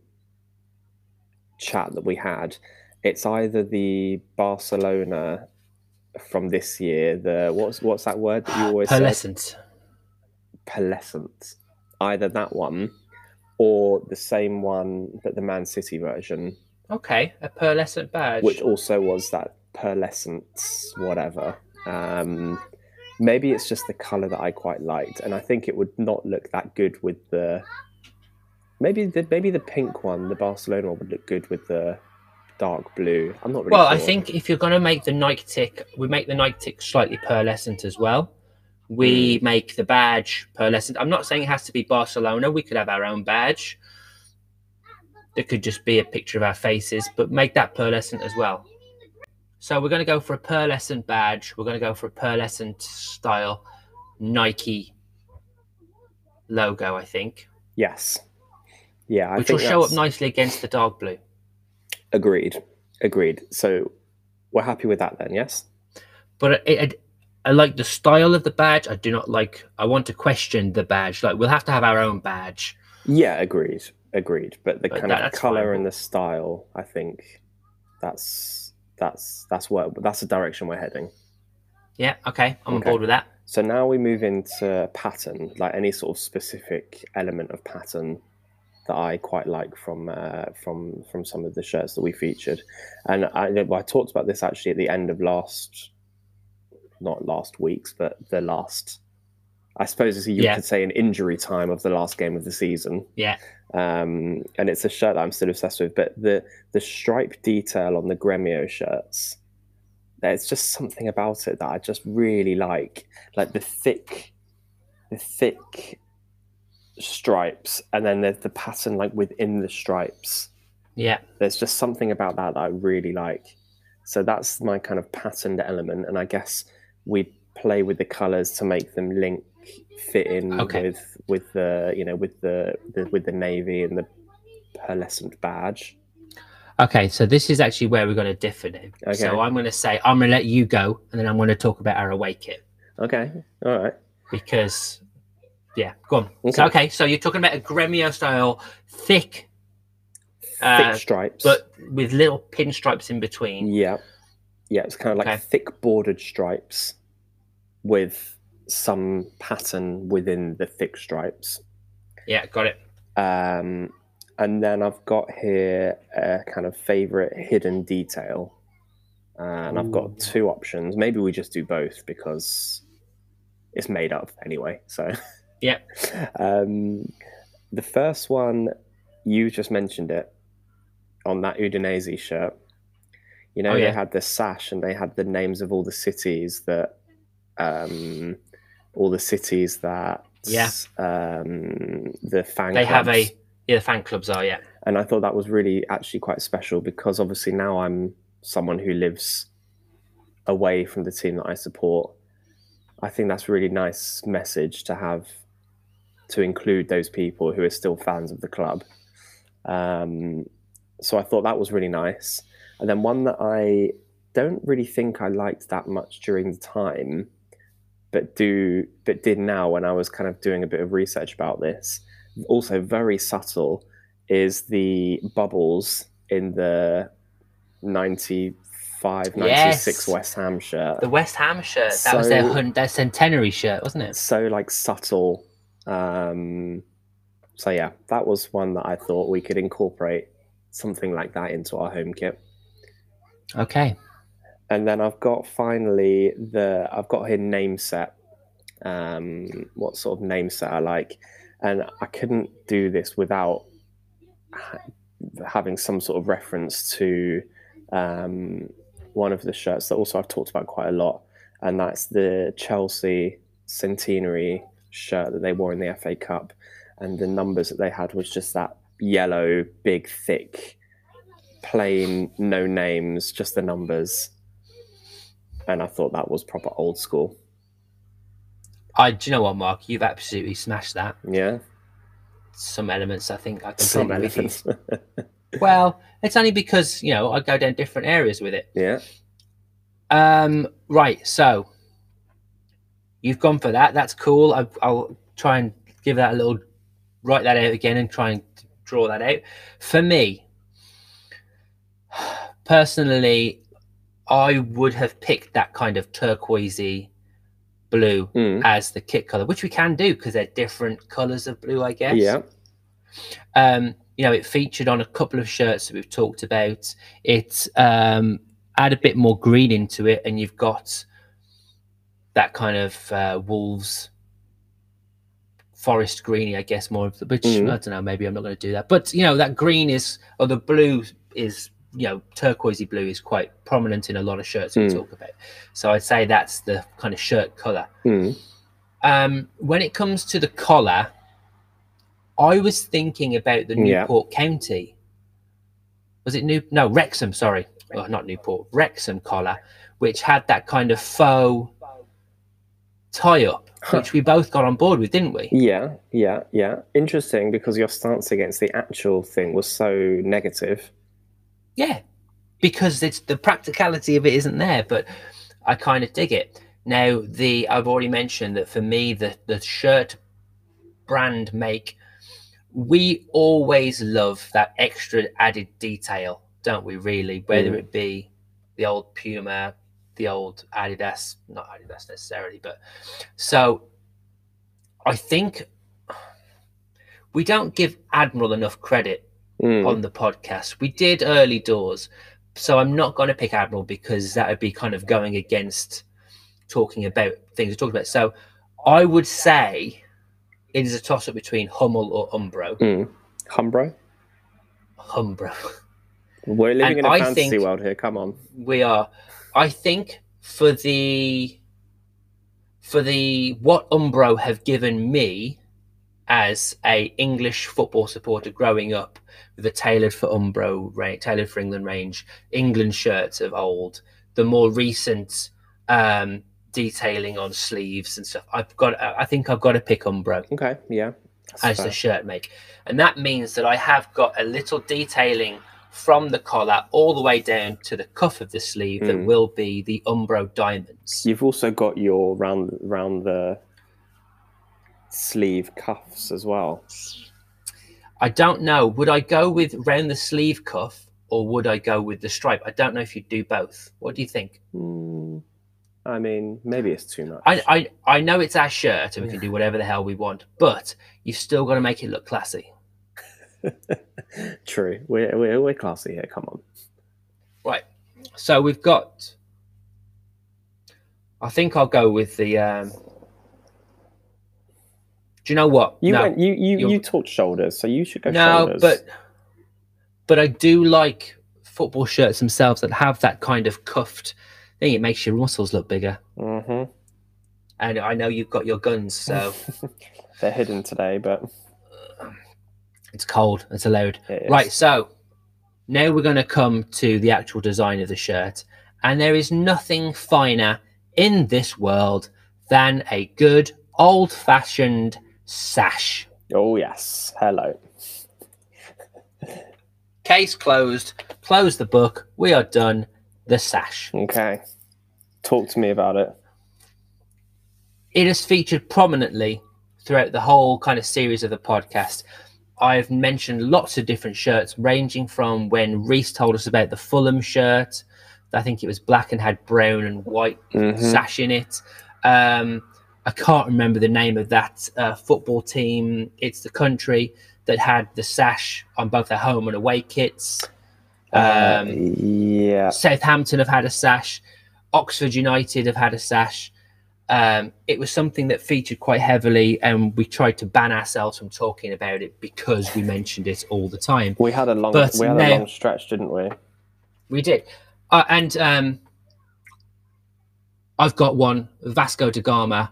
chat that we had. It's either the barcelona from this year the what's what's that word that you [gasps] always say? Pearlescent. pearlescent either that one or the same one but the man city version Okay, a pearlescent badge. which also was that pearlescent whatever. Um, maybe it's just the color that I quite liked, and I think it would not look that good with the. Maybe the maybe the pink one, the Barcelona one, would look good with the dark blue. I'm not really. well, I think if you're going to make the Nike tick, we make the Nike tick slightly pearlescent as well. Hmm. We make the badge pearlescent. I'm not saying it has to be Barcelona. We could have our own badge. It could just be a picture of our faces, but make that pearlescent as well. So we're going to go for a pearlescent badge. We're going to go for a pearlescent style Nike logo, I think, yes, yeah, I which will show up nicely against the dark blue. Agreed, agreed. So we're happy with that then, yes. but it, it, I like the style of the badge. I do not like. I want to question the badge. Like we'll have to have our own badge. Yeah, agreed, agreed. But the But kind that- of color fine. and the style, I think that's that's that's where that's the direction we're heading. Yeah, okay, I'm on board with that. So now we move into pattern, like any sort of specific element of pattern that I quite like from uh, from from some of the shirts that we featured, and I, I talked about this actually at the end of last, not last week's, but the last. I suppose as you Yeah. could say an injury time of the last game of the season. Yeah. Um, and it's a shirt that I'm still obsessed with. But the the stripe detail on the Gremio shirts, there's just something about it that I just really like. Like the thick, the thick stripes, and then there's the pattern like within the stripes. Yeah, There's just something about that that I really like. So that's my kind of patterned element, and I guess we play with the colors to make them link fit in Okay. with with the you know with the, the with the navy and the pearlescent badge. Okay, so this is actually where we're going to differ now. Okay. So I'm going to say I'm going to let you go, and then I'm going to talk about our away kit Okay, all right. because, yeah, go on. So, Okay. okay, so you're talking about a Gremio style, thick, Thick Uh, stripes, but with little pinstripes in between. yeah, yeah. It's kind of like Okay. thick bordered stripes with some pattern within the thick stripes. Yeah, got it. Um, and then I've got here a kind of favorite hidden detail. And I've got two options. Maybe we just do both because it's made up anyway. So, [laughs] Yeah. Um, the first one, you just mentioned it on that Udinese shirt. You know, Oh, they had the sash and they had the names of all the cities that, um, all the cities that, Yeah. um, the fan They have clubs- a yeah, the fan clubs are yeah. and I thought that was really actually quite special because obviously now I'm someone who lives away from the team that I support. I think that's a really nice message to have to include those people who are still fans of the club. Um, so I thought that was really nice. And then one that I don't really think I liked that much during the time, but do but did now when I was kind of doing a bit of research about this. Also very subtle is the bubbles in the 95 96 Yes. West Ham shirt. The West Ham shirt. That was their hun- their centenary shirt, wasn't it? So like subtle. Um, so yeah, that was one that I thought we could incorporate something like that into our home kit. Okay. And then I've got finally the I've got here name set. Um, what sort of name set I like, and I couldn't do this without ha- having some sort of reference to um, one of the shirts that also I've talked about quite a lot, and that's the Chelsea centenary shirt that they wore in the FA Cup, and the numbers that they had was just that yellow, big, thick, plain, no names, just the numbers. And I thought that was proper old school. I do you know what, Mark? You've absolutely smashed that. Yeah, Some elements, I think, I some completely with you. elephants. [laughs] Well, it's only because you know I go down different areas with it. yeah, Um, right. So you've gone for that. That's cool. I, I'll try and give that a little, write that out again and try and draw that out. For me, [sighs] personally, I would have picked that kind of turquoisey blue Mm, as the kit color, which we can do because they're different colors of blue, I guess. yeah, Um, you know, it featured on a couple of shirts that we've talked about. It um, add a bit more green into it, and you've got that kind of uh, wolves forest greeny, I guess, more of the which Mhm. I don't know, maybe I'm not going to do that. But you know, that green is or the blue is you know, turquoisey blue is quite prominent in a lot of shirts we Mm. talk about. So I'd say that's the kind of shirt colour. Mm. Um, when it comes to the collar, I was thinking about the Yeah. Newport County. Was it New? No, Wrexham. Sorry, well, not Newport. Wrexham collar, which had that kind of faux tie up, Huh. which we both got on board with, didn't we? Yeah, yeah, yeah. Interesting because your stance against the actual thing was so negative. Yeah, because it's the practicality of it isn't there, but I kind of dig it. Now, the I've already mentioned that for me, the the shirt brand make, we always love that extra added detail, don't we? Really, whether Mm. it be the old Puma, the old Adidas, not Adidas necessarily, but so I think we don't give Admiral enough credit Mm. on the podcast. We did early doors, so I'm not going to pick Admiral because that would be kind of going against talking about things we talked about. So I would say it is a toss up between Hummel or Umbro. Mm. Humbro? Humbro. We're living And in a I fantasy world here. Come on. We are. I think for the for the what Umbro have given me as a English football supporter growing up with a tailored for Umbro tailored for England range, England shirts of old, the more recent um, detailing on sleeves and stuff. I've got. I think I've got to pick Umbro Okay, yeah. As fair. the shirt make. And that means that I have got a little detailing from the collar all the way down to the cuff of the sleeve that Mm. will be the Umbro diamonds. You've also got your round round the sleeve cuffs as well. I don't know. Would I go with round the sleeve cuff or would I go with the stripe? I don't know if you'd do both. What do you think? Mm, I mean, maybe it's too much. I, I, I know it's our shirt and we can do whatever the hell we want, but you've still got to make it look classy. [laughs] True. We're, we're we're classy here. Come on. Right. So we've got. I think I'll go with the. Um... Do you know what? You no, went. You you you're- you talked shoulders, so you should go no, shoulders. but but I do like football shirts themselves that have that kind of cuffed thing. It makes your muscles look bigger. hmm And I know you've got your guns, so [laughs] they're hidden today, but it's cold. It's allowed. it. Right, so now we're going to come to the actual design of the shirt. And there is nothing finer in this world than a good old fashioned sash. Oh yes. Hello. Case closed. Close the book. We are done. The sash. Okay. Talk to me about it. It has featured prominently throughout the whole kind of series of the podcast. I've mentioned lots of different shirts, ranging from when Reese told us about the Fulham shirt. I think it was black and had brown and white Mhm. sash in it. Um, I can't remember the name of that uh, football team. It's the country that had the sash on both their home and away kits. Uh, Um, yeah. Southampton have had a sash. Oxford United have had a sash. Um, it was something that featured quite heavily, and we tried to ban ourselves from talking about it because we mentioned it all the time. We had a long. But we had now- a long stretch, didn't we? We did. Uh, and um, I've got one Vasco da Gama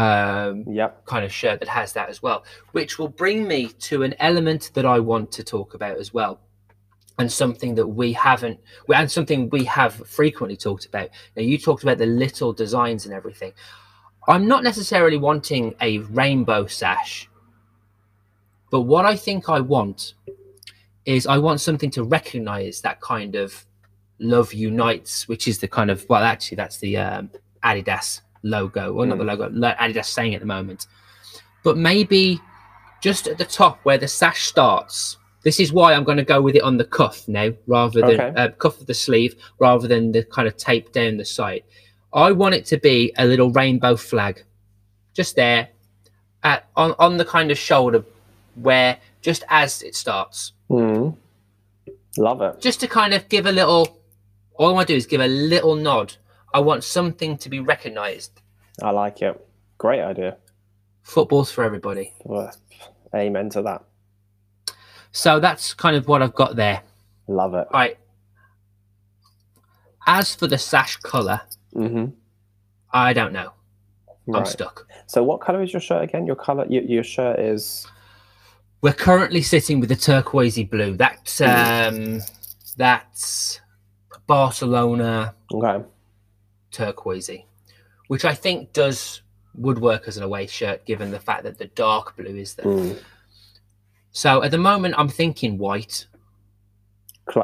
um, Yep. kind of shirt that has that as well, which will bring me to an element that I want to talk about as well. And something that we haven't, and something we have frequently talked about. Now, you talked about the little designs and everything. I'm not necessarily wanting a rainbow sash, but what I think I want is I want something to recognize that kind of love unites, which is the kind of, well, actually, that's the um, Adidas logo, well, not the logo, lo- Adidas saying at the moment. But maybe just at the top where the sash starts. This is why I'm going to go with it on the cuff now, rather than Okay. uh, cuff of the sleeve, rather than the kind of tape down the side. I want it to be a little rainbow flag, just there, at, on on the kind of shoulder where just as it starts, Mm. Love it. just to kind of give a little. All I want to do is give a little nod. I want something to be recognised. I like it. Great idea. Football's for everybody. Well, amen to that. So that's kind of what I've got there. Love it. Right. As for the sash colour, hmm I don't know. I'm stuck. So, what color is your shirt again? Your color, your, your shirt is We're currently sitting with the turquoisey blue. That's um, that's Barcelona okay. Turquoisey, which I think does would work as an away shirt given the fact that the dark blue is there. Mm. So at the moment, I'm thinking white,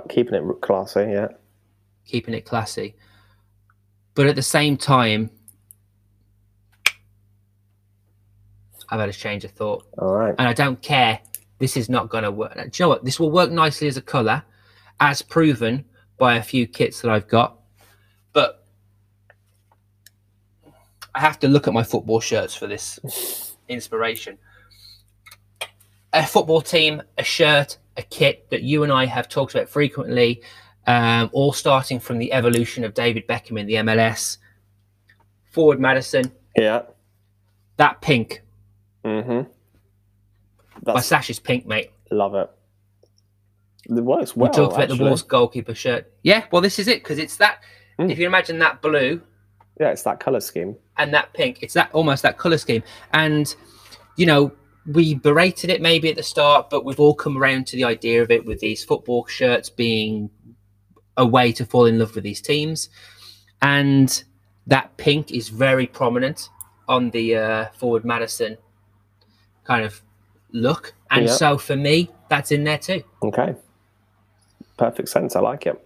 keeping it classy. Yeah. keeping it classy, but at the same time, I've had a change of thought. All right. and I don't care. This is not going to work. Do you know what? This will work nicely as a color, as proven by a few kits that I've got. I have to look at my football shirts for this [laughs] inspiration. A football team, a shirt, a kit that you and I have talked about frequently, um, all starting from the evolution of David Beckham in the MLS. Forward Madison, Yeah. that pink. Mm-hmm. My sash is pink, mate. love it. It works well. we talked about the actually. Wolves goalkeeper shirt. Yeah, well, this is it because it's that. Mm. If you imagine that blue Yeah, it's that color scheme. and that pink, it's that almost that color scheme. And you know, we berated it maybe at the start, but we've all come around to the idea of it with these football shirts being a way to fall in love with these teams. And that pink is very prominent on the uh, forward Madison kind of look. And Yeah. so for me, that's in there too. Okay. Perfect sense. I like it.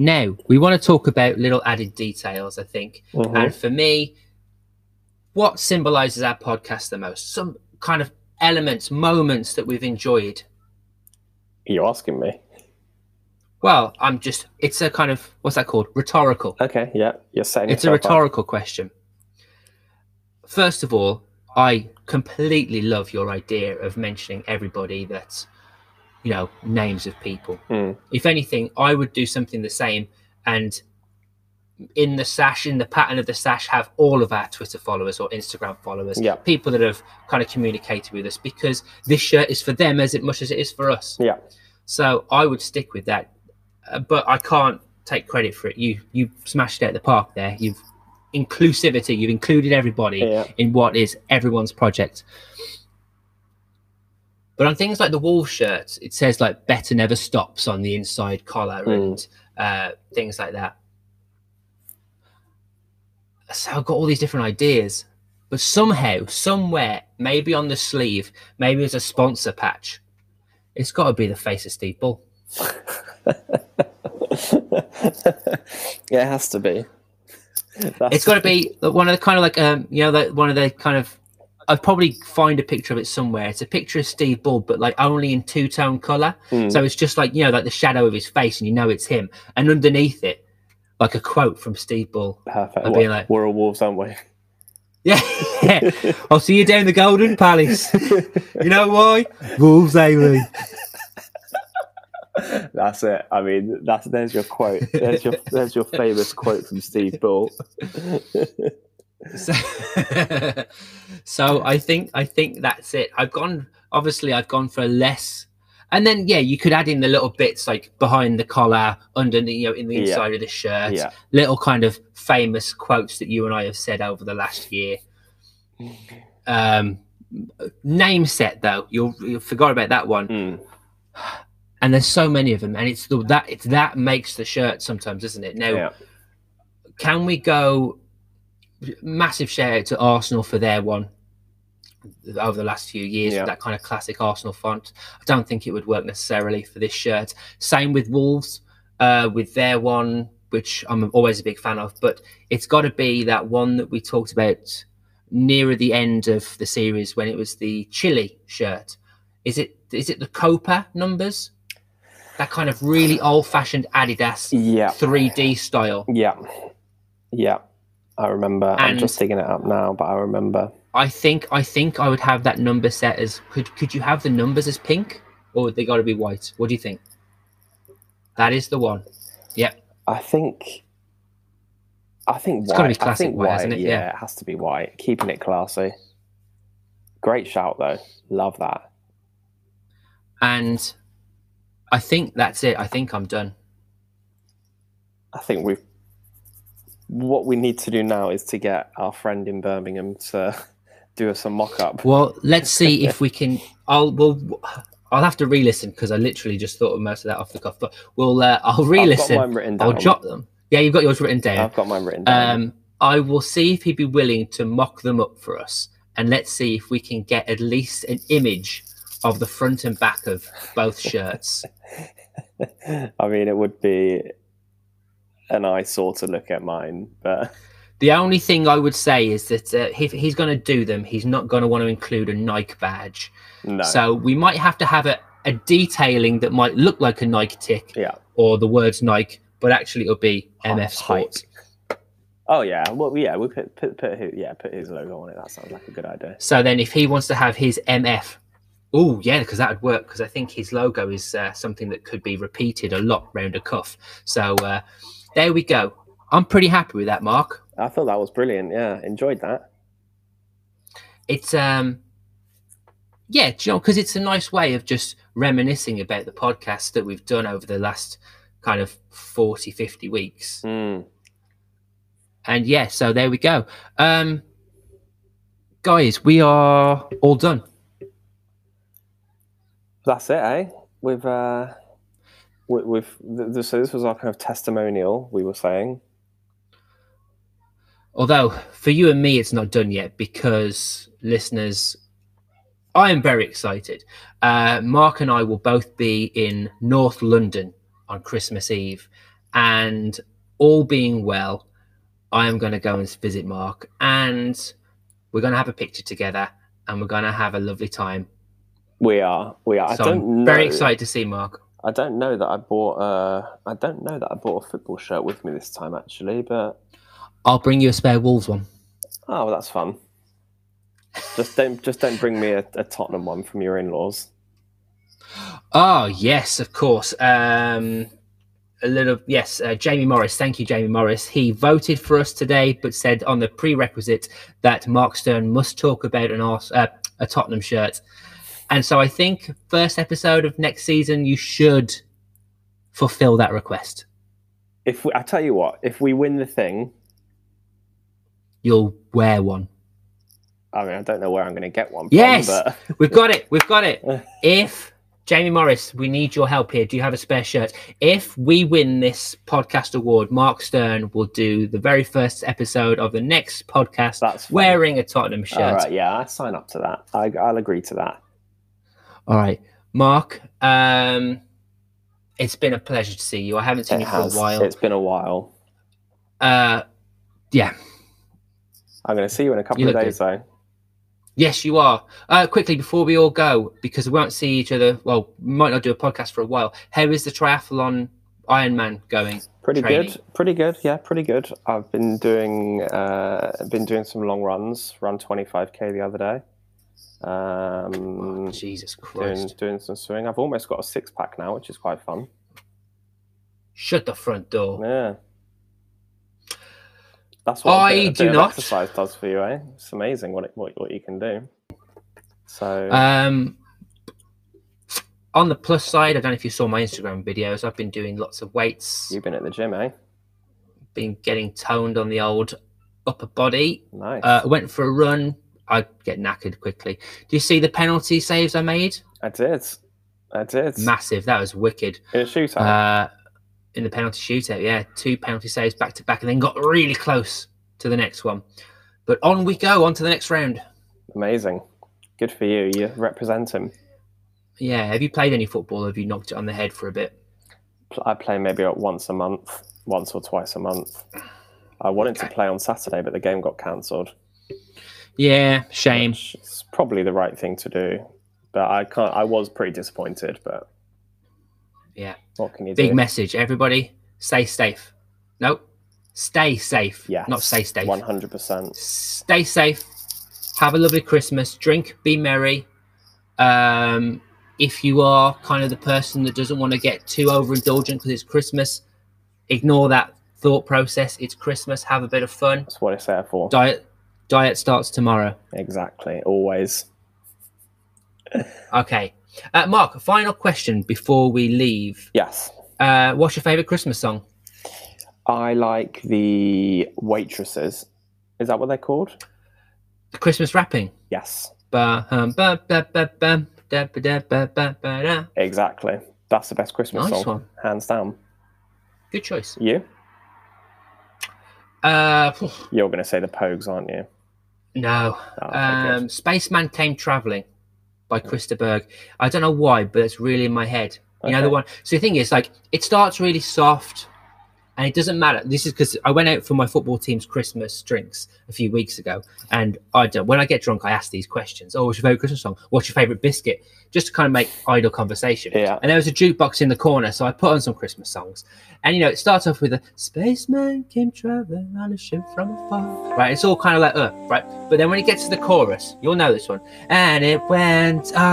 Now, we want to talk about little added details, I think. Mhm. And for me, what symbolizes our podcast the most? Some kind of elements, moments that we've enjoyed. Are You're asking me. Well, I'm just, it's a kind of, what's that called? Rhetorical. Okay. Yeah. You're setting. It's a yourself up. rhetorical question. First of all, I completely love your idea of mentioning everybody that's, you know, names of people. Mm. If anything, I would do something the same and in the sash, in the pattern of the sash, have all of our Twitter followers or Instagram followers, Yeah. people that have kind of communicated with us because this shirt is for them as much as it is for us. Yeah. So I would stick with that, uh, but I can't take credit for it. You you smashed it out the park there. You've inclusivity. You've included everybody Yeah. in what is everyone's project. But on things like the Wolves shirts, it says like "better never stops" on the inside collar Mm. and uh, things like that. So I've got all these different ideas, but somehow, somewhere, maybe on the sleeve, maybe as a sponsor patch, it's got to be the face of Steve Bull. [laughs] yeah, it has to be. That's- It's got to be one of the kind of like um, you know, like one of the kind of. I'd probably find a picture of it somewhere. It's a picture of Steve Bull, but like only in two tone color. Mm. So it's just like you know, like the shadow of his face, and you know it's him. And underneath it, like a quote from Steve Bull. perfect. I'd be like- we're all wolves, aren't we? [laughs] Yeah, [laughs] I'll see you down the Golden Palace. [laughs] you know why? Wolves only. That's it. I mean, that's there's your quote. There's your there's your famous quote from Steve Bull. So, [laughs] so I think I think that's it. I've gone obviously I've gone for less and then yeah, you could add in the little bits like behind the collar, under the you know, in the Yeah. inside of the shirt, yeah. little kind of famous quotes that you and I have said over the last year. Um name set though, you'll you forgot about that one. Mm. And there's so many of them, and it's the that it's that makes the shirt sometimes, isn't it? Now Yeah. can we go massive shout out to Arsenal for their one over the last few years Yeah. with that kind of classic Arsenal font. I don't think it would work necessarily for this shirt. Same with Wolves uh, with their one, which I'm always a big fan of, but it's got to be that one that we talked about nearer the end of the series when it was the Chile shirt. Is it is it the Copa numbers? That kind of really old fashioned Adidas Yeah. 3D style. Yeah. Yeah. I remember. I'm just digging it up now, but I remember. I think I think I would have that number set as could could you have the numbers as pink or they got to be white? What do you think? That is the one. Yep. I think. I think It's gotta be classic I think white, white. it? Yeah, Yeah. it has to be white. Keeping it classy. Great shout though. Love that. And I think that's it. I think I'm done. I think we've. What we need to do now is to get our friend in Birmingham to [laughs] do us a mock up. Well, let's see if [laughs] we can. I'll well, I'll have to re-listen because I literally just thought of most of that off the cuff. But we'll uh, I'll I've got re-listen. mine written down. I'll jot them. Yeah, you've got yours written down. I've got mine written down. Um, I will see if he'd be willing to mock them up for us, and let's see if we can get at least an image of the front and back of both shirts. [laughs] I mean, it would be an eyesore to look at mine, but The only thing I would say is that uh, if he's going to do them, he's not going to want to include a Nike badge. no. So we might have to have a, a detailing that might look like a Nike tick yeah. or the words Nike, but actually it'll be MF. Sports. Oh yeah. Well, yeah. We put put put his, yeah put his logo on it. That sounds like a good idea. So then if he wants to have his MF, oh yeah, because that would work because I think his logo is uh, something that could be repeated a lot round a cuff. So uh, there we go. I'm pretty happy with that, Mark. I thought that was brilliant. Yeah, enjoyed that. It's um yeah, do you know, because it's a nice way of just reminiscing about the podcast that we've done over the last kind of 40, 50 weeks. Mm. And yeah, so there we go. Um guys, we are all done. That's it, eh? We've uh, we, we've th- th- so this was our kind of testimonial. We were saying. Although for you and me, it's not done yet because listeners, I am very excited. Uh, Mark and I will both be in North London on Christmas Eve, and all being well, I am going to go and visit Mark, and we're going to have a picture together, and we're going to have a lovely time. We are. We are. so I know. very excited to see Mark. I don't know that I bought. Uh, I don't know that I bought a football shirt with me this time actually, but I'll bring you a spare Wolves one. oh, well, that's fun. Just don't just don't bring me a, a Tottenham one from your in-laws. Oh yes, of course. Um, a little yes, uh, Jamie Morris. Thank you, Jamie Morris. He voted for us today, but said on the prerequisite that Mark Stern must talk about an uh, a Tottenham shirt. And so I think first episode of next season, you should fulfill that request. If we, I tell you what, if we win the thing, You'll wear one. I mean, I don't know where I'm going to get one. Yes! from, but [laughs] We've got it. We've got it. [laughs] If Jamie Morris, we need your help here. Do you have a spare shirt? If we win this podcast award, Mark Stern will do the very first episode of the next podcast that's wearing a Tottenham shirt. All right, yeah, I sign up to that. I, I'll agree to that. All right. Mark, um, it's been a pleasure to see you. I haven't seen It you has. for a while. It's been a while. Uh, yeah. I'm going to see you in a couple You of days, though. Yes, you are. Uh, quickly before we all go, because we won't see each other. Well, might not do a podcast for a while. How is the triathlon Ironman going? Pretty training. good. Pretty good. Yeah, pretty good. I've been doing uh, been doing some long runs. Run 25k the other day. Um, Jesus doing Christ! doing some swimming. I've almost got a six pack now, which is quite fun. Shut the front door. Yeah. That's what I bit- do not. exercise does for you, eh? It's amazing what it, what, what you can do. So Um, on the plus side, I don't know if you saw my Instagram videos. I've been doing lots of weights, you've been at the gym, eh? been getting toned on the old upper body. Nice. Uh, went for a run. I get knackered quickly. Do you see the penalty saves I made? I did. I did. Massive. That was wicked. in a shootout. Uh, in the penalty shootout, yeah, two penalty saves back to back, and then got really close to the next one. But on we go, on to the next round. Amazing. Good for you. You represent him. Yeah, have you played any football? Have you knocked it on the head for a bit? I play maybe once a month, once or twice a month. I wanted to play on Saturday, but the game got cancelled. Yeah, shame. It's probably the right thing to do. But I can't. I was pretty disappointed. But Yeah. what can you Big do? message, everybody. Stay safe. Nope. Stay safe. Yeah. Not stay safe. One hundred percent. Stay safe. have a lovely Christmas. Drink, be merry. Um, if you are kind of the person that doesn't want to get too overindulgent because it's Christmas, ignore that thought process. It's Christmas. Have a bit of fun. That's what it's there for. Diet diet starts tomorrow. Exactly. Always. [laughs] Okay. Uh, Mark, final question before we leave. Yes. Uh, what's your favorite Christmas song? I like the waitresses. Is that what they're called? The Christmas wrapping. Yes. Exactly. That's the best Christmas Nice song, one. hands down. Good choice. You? Uh, You're going to say the Pogues, aren't you? No. Oh. Um, Spaceman Came Traveling by Chris de Burgh. I don't know why, but it's really in my head. You know the one. So the thing is, like, it starts really soft, and it doesn't matter. This is because I went out for my football team's Christmas drinks a few weeks ago, and I don't. When I get drunk, I ask these questions. Oh, what's your favorite Christmas song? What's your favorite biscuit? Just to kind of make idle conversation. Yeah. And there was a jukebox in the corner, so I put on some Christmas songs. And you know, it starts off with a spaceman came traveling on a ship from afar. Right, it's all kind of like uh, right. But then when it gets to the chorus, you'll know this one. And it went ah.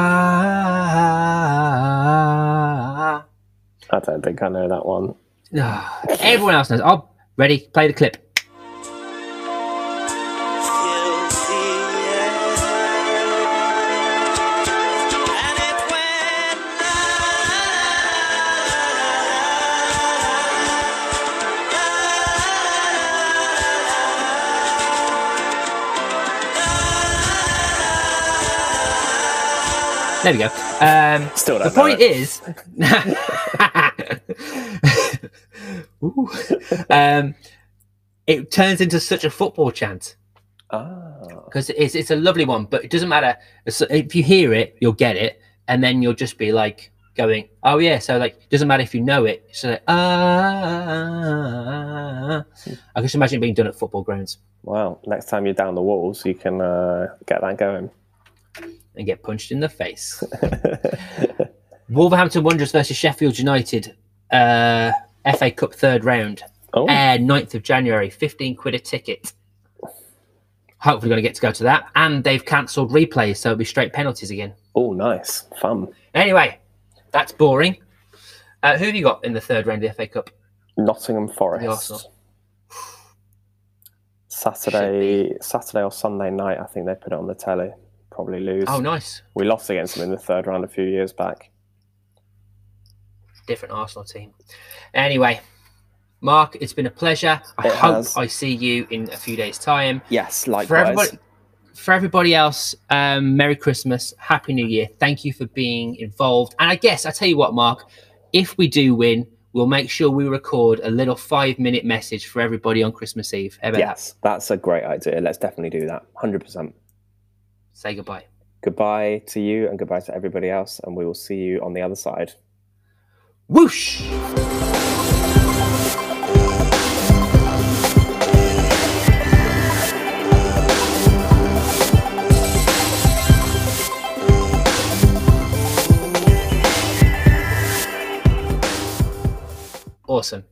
I don't think I know that one. Ah. Everyone else knows. Oh, ready? Play the clip. There we go. Um, Still the know point is. [laughs] [laughs] um, it turns into such a football chant Ah, because it's it's a lovely one, but it doesn't matter if you hear it, you'll get it, and then you'll just be like going, "Oh yeah," so like it doesn't matter if you know it. It's like ah. I can just imagine it being done at football grounds well, next time you're down the walls, you can uh, get that going. and get punched in the face. [laughs] Wolverhampton Wanderers versus Sheffield United, uh, FA Cup third round. oh, air 9th of January, 15 quid a ticket. Hopefully, going to get to go to that. And they've cancelled replays, so it'll be straight penalties again. oh, nice, fun. Anyway, that's boring. Uh, who have you got in the third round of the FA Cup? Nottingham Forest. Saturday, Saturday or Sunday night. I think they put it on the telly. Probably lose. Oh, nice. We lost against them in the third round a few years back. Different Arsenal team. Anyway, Mark, it's been a pleasure. I It hope has. I see you in a few days' time. Yes, For likewise. everybody, for everybody else, um, Merry Christmas, Happy New Year. Thank you for being involved. And I guess I tell you what, Mark, if we do win, we'll make sure we record a little five minute message for everybody on Christmas Eve. That? Yes, that's a great idea. Let's definitely do that. 100%. Say goodbye. Goodbye to you and goodbye to everybody else. And we will see you on the other side. Whoosh! Awesome.